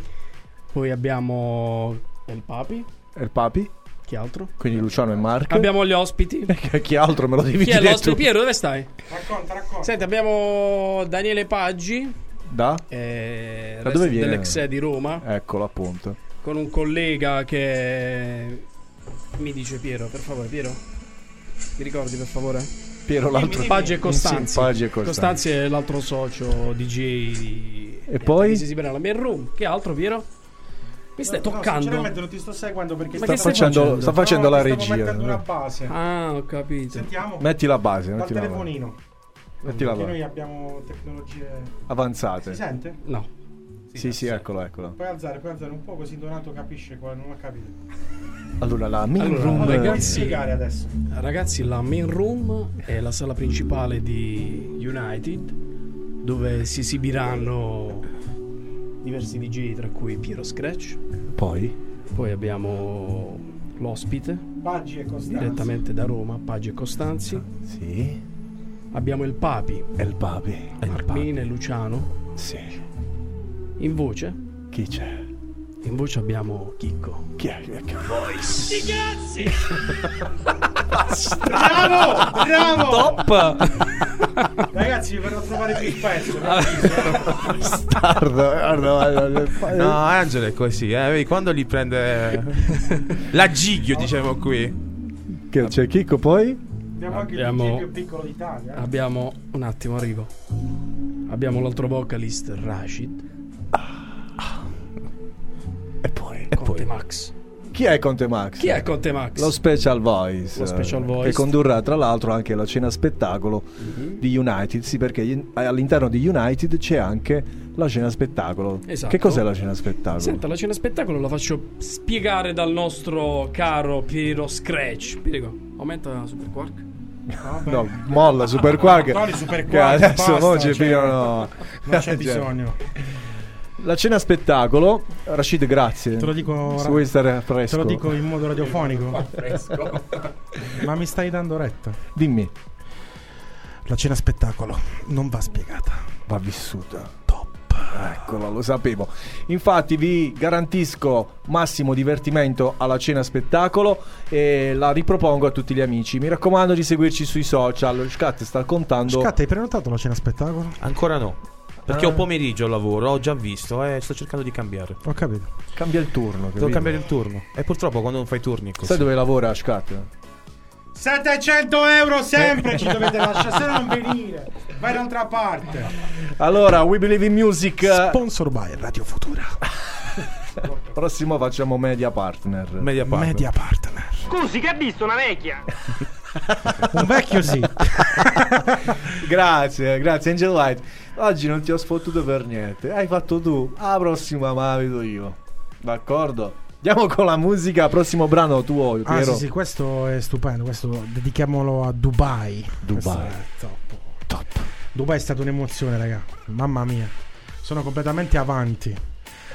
Poi abbiamo il Papi. E il papi? Chi altro? Quindi Luciano e Marco. Abbiamo gli ospiti. Chi altro me lo devi Chi è dire l'ospite? tu? Piero, dove stai? Racconta, racconta. Senti, abbiamo Daniele Paggi. Da? eh, Da dove viene? Dell'exe di Roma. Eccolo appunto. Con un collega che. Mi dice Piero, per favore, Piero. Mi ricordi, per favore? Piero l'altro. Paggi e Costanzi. Paggi e Costanzi. Costanzi è l'altro socio DJ di... E poi? Si esibirà alla main room. Che altro, Piero? Mi stai No, no, toccando? sinceramente non ti sto seguendo perché Sta facendo, facendo? sta facendo No, la ti regia. Una base. Ah, ho capito. Sentiamo. Metti la base, Dal metti la base. telefonino. Metti la Perché base. noi abbiamo tecnologie. Avanzate. Si sente? No. Sì, sì, eccolo, eccolo. Puoi alzare, puoi alzare un po' così Donato capisce quale non ha capito. Allora, la main Allora, room. Ragazzi, spiegare adesso. ragazzi, la main room è la sala principale di United dove si esibiranno diversi DJ tra cui Piero Scratch. Poi? Poi abbiamo l'ospite Paggi e Costanzi. direttamente da Roma, Paggi e Costanzi. Sì. Abbiamo il Papi, E il papi. Armin e Luciano. Sì. In voce, Chi c'è? in voce abbiamo Chicco. Chi è? Che Bravo! Bravo! Top! Ragazzi, vi a trovare più spesso. Bastardo. Guarda, guarda. No, Angelo è così, eh. Vedi, quando li prende la giglio, diciamo qui. Che c'è Chicco poi? Abbiamo anche Abbiamo- il più piccolo d'Italia. Abbiamo un attimo, arrivo. Abbiamo l'altro vocalist Rashid. E poi? Conte Max. Chi è Conte Max? Chi è Conte Max? Lo Special Voice. Lo Special eh, Voice. Che condurrà tra l'altro anche la cena spettacolo di United. Sì, perché in- all'interno di United c'è anche la cena spettacolo. Esatto. Che cos'è la cena spettacolo? Senta, la cena spettacolo la faccio spiegare dal nostro caro Piero Scratch. Piero, aumenta Super Quark. No, molla Super Quark. Super Quark, adesso basta, mo ci cioè, pigliano- Non c'è Cioè, bisogno. La cena spettacolo, Rashid, grazie. Te lo dico, Se vuoi stare te fresco. lo dico in modo radiofonico. Ma mi stai dando retta. Dimmi, La cena spettacolo non va spiegata. va vissuta. Top. Eccolo, lo sapevo. Infatti vi garantisco massimo divertimento alla cena spettacolo e la ripropongo a tutti gli amici. Mi raccomando di seguirci sui social. Scat sta contando. Scatta, hai prenotato la cena spettacolo? Ancora no. Perché ho pomeriggio al lavoro, ho già visto e sto cercando di cambiare. Ho capito. Cambia il turno. Devo capito? cambiare il turno. E purtroppo quando non fai turni è così. Sai dove lavora Scat? 700 euro sempre ci dovete lasciare, se no non venire. Vai da un'altra parte. Allora, We Believe in Music. Sponsor by Radio Futura. Prossimo facciamo media partner. Media partner. Media partner. Scusi, che ha visto una vecchia? Un vecchio sì. grazie, grazie Angel White. Oggi non ti ho sfottuto per niente. Hai fatto tu. La prossima me la vedo io. D'accordo? Andiamo con la musica. Prossimo brano tuo, Ah Piero. sì, sì, questo è stupendo. Questo dedichiamolo a Dubai. Dubai. Top. top. Dubai è stata un'emozione, raga. Mamma mia. Sono completamente avanti.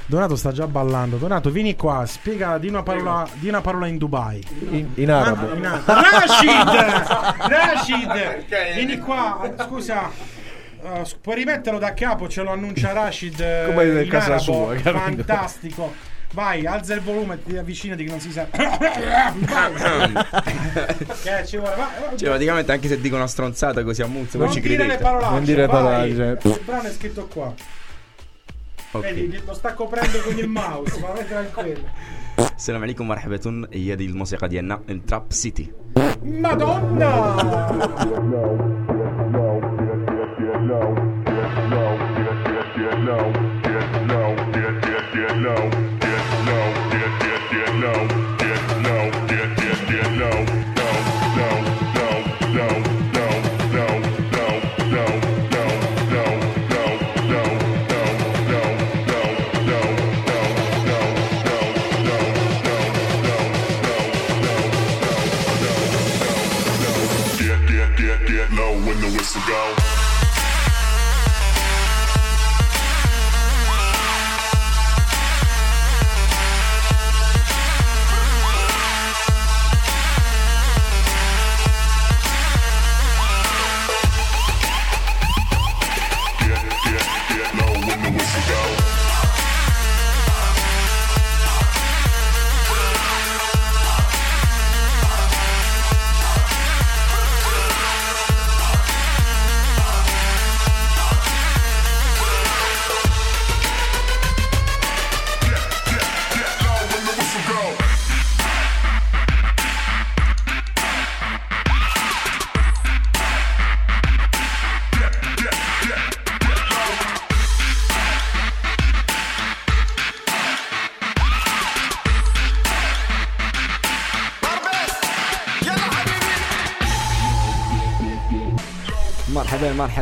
Donato sta già ballando. Donato, vieni qua, spiega di una parola, di una parola in Dubai. In, in arabo. Ah, in arabo. Rashid! Rashid! Vieni qua, scusa. Uh, s- puoi rimetterlo da capo, ce lo annuncia Rashid eh, Come in in casa arabo. sua, capito? fantastico. Vai, alza il volume, ti avvicinati che non si sa. che ci vuole? Va, va. Cioè, praticamente anche se dico una stronzata così a muzzo, non voi ci dire le credete. parolacce, Non dire vai. parolacce. Il brano è scritto qua. Ok. Vedi, lo sta coprendo con il mouse, ma vai tranquillo. السلام عليكم مرحبا هي هذه الموسيقى ديالنا التراب سيتي low, get low, get low, get low, get get get low.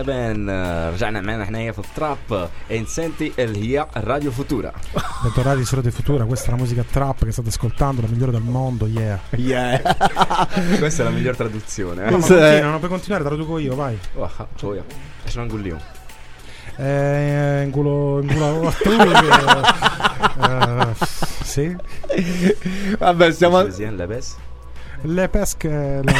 مرحبا مرحبا آه، رجعنا معنا حنايا في التراب انسانتي اللي هي الراديو فوتورا Bentornati su Radio Futura, questa è la musica trap che state ascoltando, la migliore del mondo, yeah. Yeah. questa è la miglior traduzione No, eh? ma continua, non puoi continuare, traduco io, vai. واخا خويا اش نقول اليوم Eh, in culo, in culo a tu, eh, sì. Vabbè, stiamo. مزيان لاباس Le pesche. le-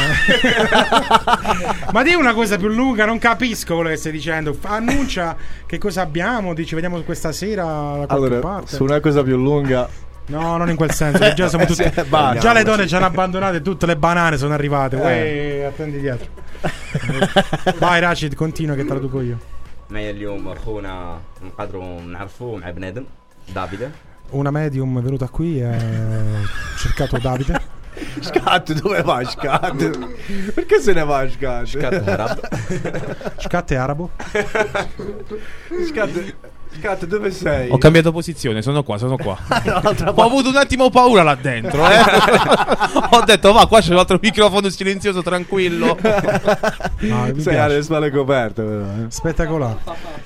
Ma di una cosa più lunga, non capisco quello che stai dicendo. Annuncia che cosa abbiamo, dici vediamo questa sera da qualche Allora, parte. su una cosa più lunga. No, non in quel senso, che già siamo tutti. Sì, basta. già le donne ci hanno abbandonato e tutte le banane sono arrivate. Eh. Uè, attendi dietro. Vai Rashid, continua che traduco io. معايا اليوم خونا نقدروا نعرفوا مع بنادم دافيد Una medium è venuta qui e ha cercato Davide. Scat, dove va Scat? Perché se ne va Scat? Scat arabo. Scat è arabo. Scat, Scat, dove sei? Ho cambiato posizione, sono qua, sono qua. Dall'altra Ho avuto un attimo paura là dentro. eh. Ho detto, va, qua c'è l'altro microfono silenzioso, tranquillo. Ah, mi Sei alle spalle coperte, però. eh. Spettacolare.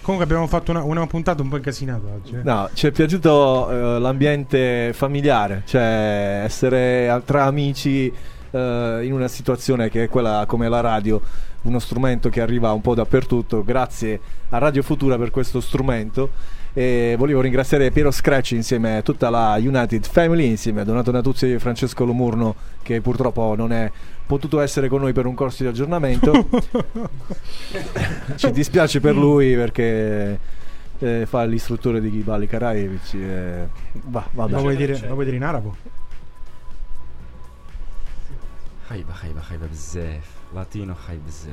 Comunque abbiamo fatto una, una puntata un po' incasinata oggi. eh. No, ci è piaciuto eh, l'ambiente familiare, cioè essere tra amici eh, in una situazione che è quella come la radio, uno strumento che arriva un po' dappertutto, grazie a Radio Futura per questo strumento. E volevo ringraziare Piero Scratch insieme a tutta la United Family, insieme a Donato Natuzzi e Francesco Lomurno, che purtroppo non è potuto essere con noi per un corso di aggiornamento. Ci dispiace per lui perché eh, fa l'istruttore di Ghibali Karajevic. Eh, bah, vabbè. Lo, vuoi dire, lo vuoi dire in arabo? Haiba, haiba, haiba, bzzef. Latino Haibze.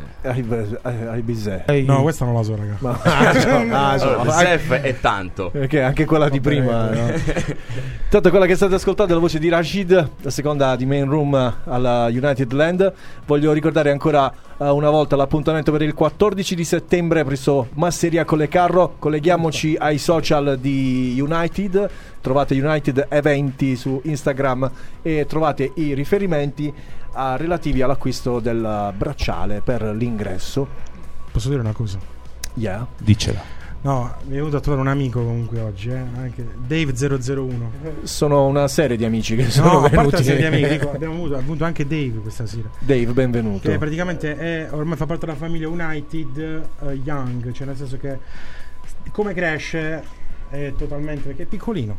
No, questa non la so, raga. Ma... ah, so, cioè, ah, allora, Sef è tanto. Perché anche quella di prima. No? Tanto quella che state ascoltando è la voce di Rashid, la seconda di Main Room alla United Land. Voglio ricordare ancora uh, una volta l'appuntamento per il 14 di settembre presso Masseria con le Carro. Colleghiamoci ai social di United. Trovate United Eventi su Instagram e trovate i riferimenti ah, relativi all'acquisto del bracciale per l'ingresso. Posso dire una cosa? Yeah. Dicela. No, mi è venuto a trovare un amico comunque oggi, eh? anche Dave001. Sono una serie di amici che sono No, a parte venuti. la serie di amici, dico, abbiamo avuto, avuto anche Dave questa sera. Dave, benvenuto. Che praticamente è, ormai fa parte della famiglia United eh, Young, cioè nel senso che come cresce è totalmente perché è piccolino,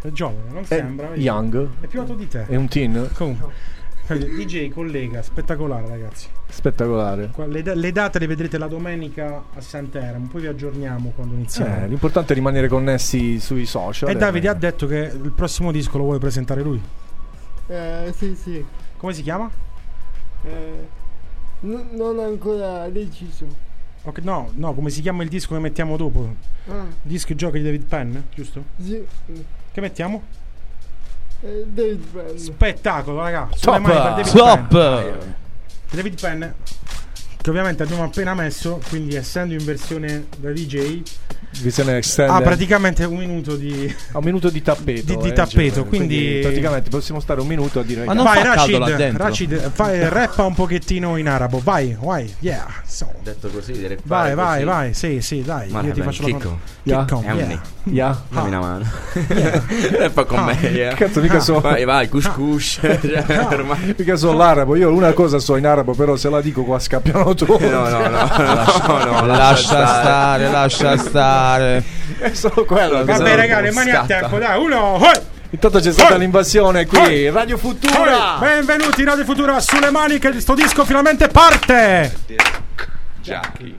è giovane, non È sembra. young. È più alto di te. È un teen? Comunque, DJ collega, spettacolare ragazzi. Spettacolare. Le, le date le vedrete la domenica a Sant'Eramo, poi vi aggiorniamo quando iniziamo. Eh, l'importante è rimanere connessi sui social. e Davide ha detto che il prossimo disco lo vuole presentare lui. Eh, sì, sì. Come si chiama? Eh, n- non ho ancora deciso. Ok, no, no, come si chiama il disco che mettiamo dopo? Ah, Disco giochi di David Penn, giusto? sì. Che mettiamo? David Bell. Spettacolo, raga. Sulle Top! mani per David Top! Penn. David Penn, che ovviamente abbiamo appena messo, quindi essendo in versione da DJ, Bisogna estende ha praticamente un minuto di... ha un minuto di tappeto. Di- di eh, tappeto, cioè, quindi- praticamente possiamo stare un minuto a dire Ma non vai, fa caldo là Rashid, dentro? Rashid, fai, rappa un pochettino in arabo. Vai, vai, yeah. So. Detto così, direi Vai, vai, così. vai. Sì, sì, dai. Io ti faccio la Kiko. Yeah. Un yeah. nick. Yeah. Dammi una mano. Yeah. poi con Ah. me. yeah. Cazzo, mica so, Vai, vai, cuscus. Cioè, mica so l'arabo. Io una cosa so in arabo, però se la dico qua scappiano tutti. No, no, no, no, no, lascia stare, lascia stare. È solo quello. Vabbè, raga, le mani a tempo, dai. Uno, hoi! Intanto c'è stata Oi! l'invasione qui, Oi! Radio Oi! Futura. Benvenuti in Radio Futura sulle mani che sto disco finalmente parte. Jackie.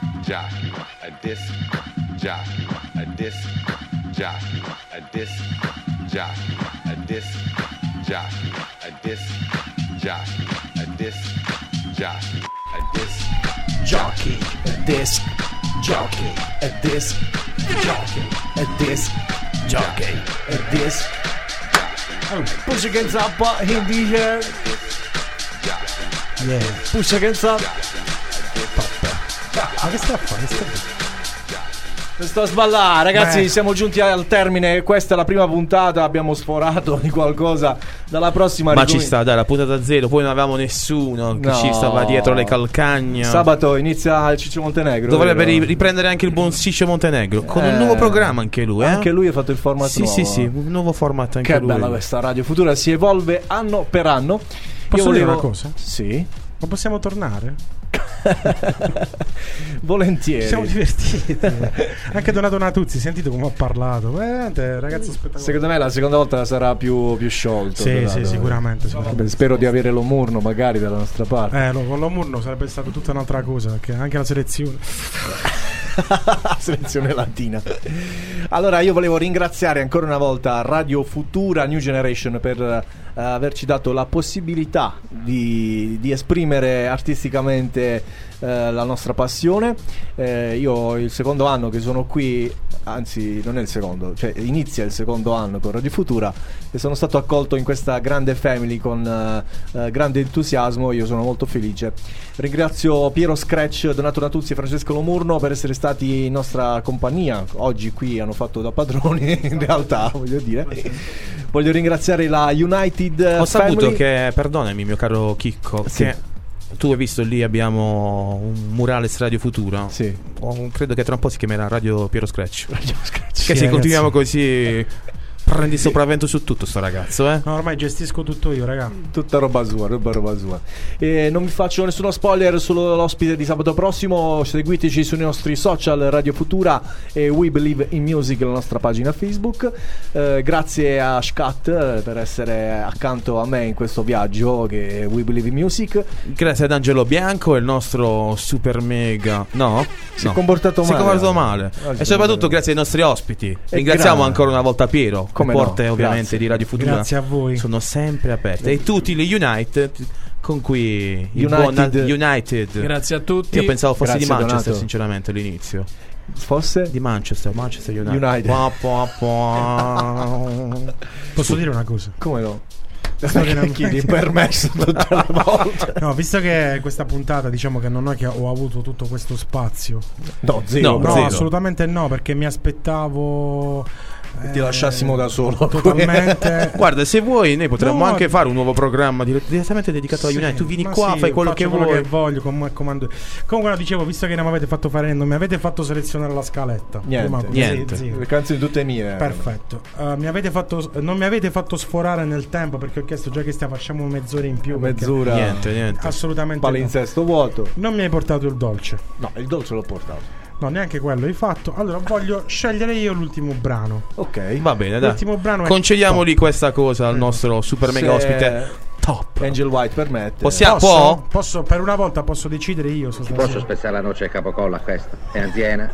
jockey, a disc jockey, a disc jockey, a disc jockey, a disc jockey, a disc jockey, a disc jockey, a disc Jockey, a disc, jockey, a disc, jockey, a disc, jockey, a disc. Push against up in the air. Yeah. Push against up. Ma che sta a fare? Che sta a fare? Sto a sballare, ragazzi. Beh. Siamo giunti al termine. Questa è la prima puntata. Abbiamo sforato di qualcosa. Dalla prossima Ma ci sta, dai, la puntata zero. Poi non avevamo nessuno che No. ci stava dietro le calcagna. Sabato inizia il Ciccio Montenegro. Dovrebbe vero? ri- riprendere anche il buon Ciccio Montenegro. Con Eh, un nuovo programma anche lui, eh? Anche lui ha fatto il format Sì, nuovo. sì, sì, un nuovo format anche Che lui. bella questa Radio Futura. Si evolve anno per anno. Posso Io dire volevo- una cosa? Sì. Ma possiamo tornare? Volentieri. Ci siamo divertiti. Anche Donato Natuzzi, sentite come ho parlato. Veramente, ragazzo spettacolare. Secondo me la seconda volta sarà più, più sciolto. Sì, Donato. sì, sicuramente, sicuramente. Beh, spero di avere lo Murno magari dalla nostra parte. Eh, lo- con l'Omurno sarebbe stata tutta un'altra cosa, perché anche la selezione. Selezione latina. Allora, io volevo ringraziare ancora una volta Radio Futura New Generation per eh, averci dato la possibilità di, di esprimere artisticamente eh, la nostra passione. Eh, io il secondo anno che sono qui anzi non è il secondo, cioè inizia il secondo anno con Radio Futura e sono stato accolto in questa grande family con eh, eh, grande entusiasmo, io sono molto felice. Ringrazio Piero Scratch, Donato Natuzzi e Francesco Lomurno per essere stati in nostra compagnia. Oggi qui hanno fatto da padroni, in realtà, voglio dire. Voglio ringraziare la United Ho saputo Family. che, perdonami mio caro Chicco, Sì. che tu hai visto lì abbiamo un murales Radio Futura. Sì. Oh, credo che tra un po' si chiamerà Radio Piero Scratch. Radio Scratch. Che Sì, se ragazzi. continuiamo così prendi sopravvento su tutto sto ragazzo, eh. No, ormai gestisco tutto io, raga. Tutta roba sua, roba, roba sua. E non vi faccio nessuno spoiler sull'ospite di sabato prossimo. Seguiteci sui nostri social Radio Futura e We Believe in Music, la nostra pagina Facebook. Eh, grazie a Scat eh, per essere accanto a me in questo viaggio che è We Believe in Music. Grazie ad Angelo Bianco, il nostro super mega. No? Si è No. comportato Si è male. comportato male. Oggi E soprattutto male. grazie ai nostri ospiti. Ringraziamo ancora una volta Piero. Come le no, porte ovviamente grazie. di Radio Futura Grazie a voi. sono sempre aperte. E tutti gli United con cui il United. buon United. Grazie a tutti. Io pensavo fosse Grazie, di Manchester, Donato. sinceramente, all'inizio. Fosse? Di Manchester, Manchester United. United. Pua, pua, pua. Posso dire una cosa? Come no? Visto che non- Chiedi permesso tutte le volte. No, visto che questa puntata diciamo che non è che ho avuto tutto questo spazio. No, zero. No, zero. assolutamente no, perché mi aspettavo Ti lasciassimo da solo. totalmente Guarda, se vuoi, noi potremmo No, anche fare un nuovo programma dire- direttamente dedicato a Sì, United. Tu vieni qua, sì, fai quello che quello vuoi. che voglio, com- comando. Comunque, no, dicevo, visto che non mi avete fatto fare, non mi avete fatto selezionare la scaletta. Niente, Prima così, niente. zero. Le canzoni tutte mie. Perfetto. Uh, mi avete fatto, non mi avete fatto sforare nel tempo perché ho chiesto già che stiamo facciamo mezz'ora in più. Mezz'ora. Niente, niente. Assolutamente. no. Palinsesto vuoto. Non mi hai portato il dolce. No, il dolce l'ho portato. No, neanche quello hai fatto. Allora voglio scegliere io l'ultimo brano. Ok. Va bene, dai. L'ultimo brano è Concediamoli questa cosa al nostro super mega Se ospite. Top. Angel White permette. Possiamo- Posso? può? Posso, per una volta posso decidere io. Posso sostanzialmente. spezzare la noce a capocolla a questa? È anziana?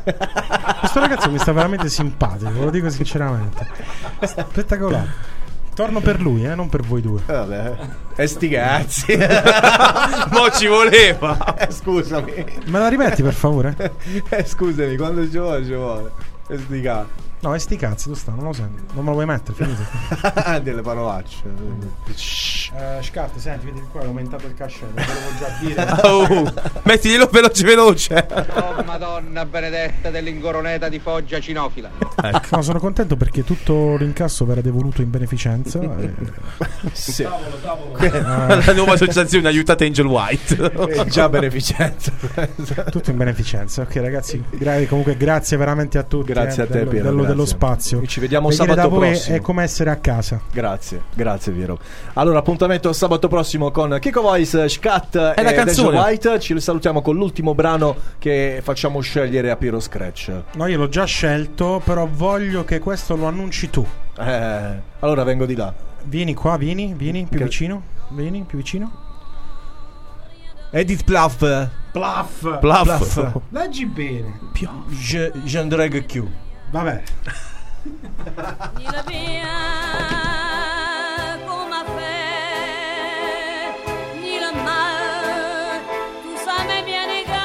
Questo ragazzo mi sta veramente simpatico, ve lo dico sinceramente. Spettacolare. Torno per lui, eh, non per voi due. Vabbè. E sti cazzi. Mo ci voleva. Eh, scusami. Me la rimetti per favore? Eh, scusami, quando ci vuole, ci vuole. E sti cazzi. No, e sti cazzi, dove sta? Non lo sento. Non me lo vuoi mettere, finito. Delle parolacce. Eh, Scat, senti, vedi qua, è aumentato il cachet, lo volevo già dire. Oh, mettiglielo veloce veloce. Oh Madonna benedetta dell'ingoroneta di Foggia cinofila. Ecco. No, sono contento perché tutto l'incasso verrà devoluto in beneficenza. e- Sì. La nuova associazione aiutate Angel White. È già beneficenza. tutto in beneficenza. Ok, ragazzi, gra- comunque grazie veramente a tutti. Grazie eh, a te, dello, Piero, dello-. Dello spazio. Ci vediamo Venire sabato prossimo. è come essere a casa. Grazie, grazie Piero. Allora, appuntamento sabato prossimo con Kiko Voice, Scat e, la Angel canzone. White. Ci salutiamo con l'ultimo brano che facciamo scegliere a Piero Scratch. No, io l'ho già scelto, però voglio che questo lo annunci tu. Eh, allora vengo di là. Vieni qua, vieni, vieni, più Che- vicino. Vieni, più vicino. Edith Pluff. Pluff. Pluff. Leggi bene. Je, Jean Drag Q. Bye bye. Il a bien qu'on m'a fait, ni le mal, tout ça m'est bien égal.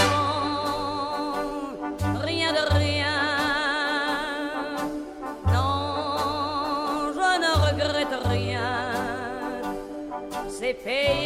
Non, rien de rien, non, je ne regrette rien, c'est payé.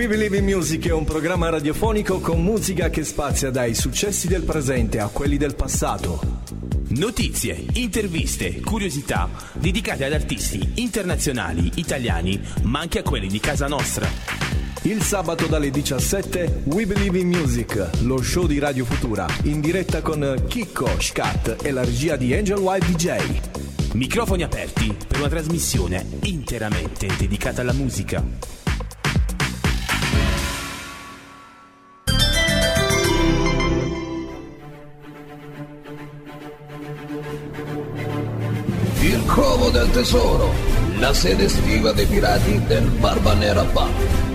We Believe in Music è un programma radiofonico con musica che spazia dai successi del presente a quelli del passato. Notizie, interviste, curiosità dedicate ad artisti internazionali, italiani, ma anche a quelli di casa nostra. Il sabato dalle 17 We Believe in Music, lo show di Radio Futura, in diretta con Chicco, Scat e la regia di Angel White DJ. Microfoni aperti per una trasmissione interamente dedicata alla musica. Il covo del tesoro, la sede estiva dei pirati del Barba Nera Bar.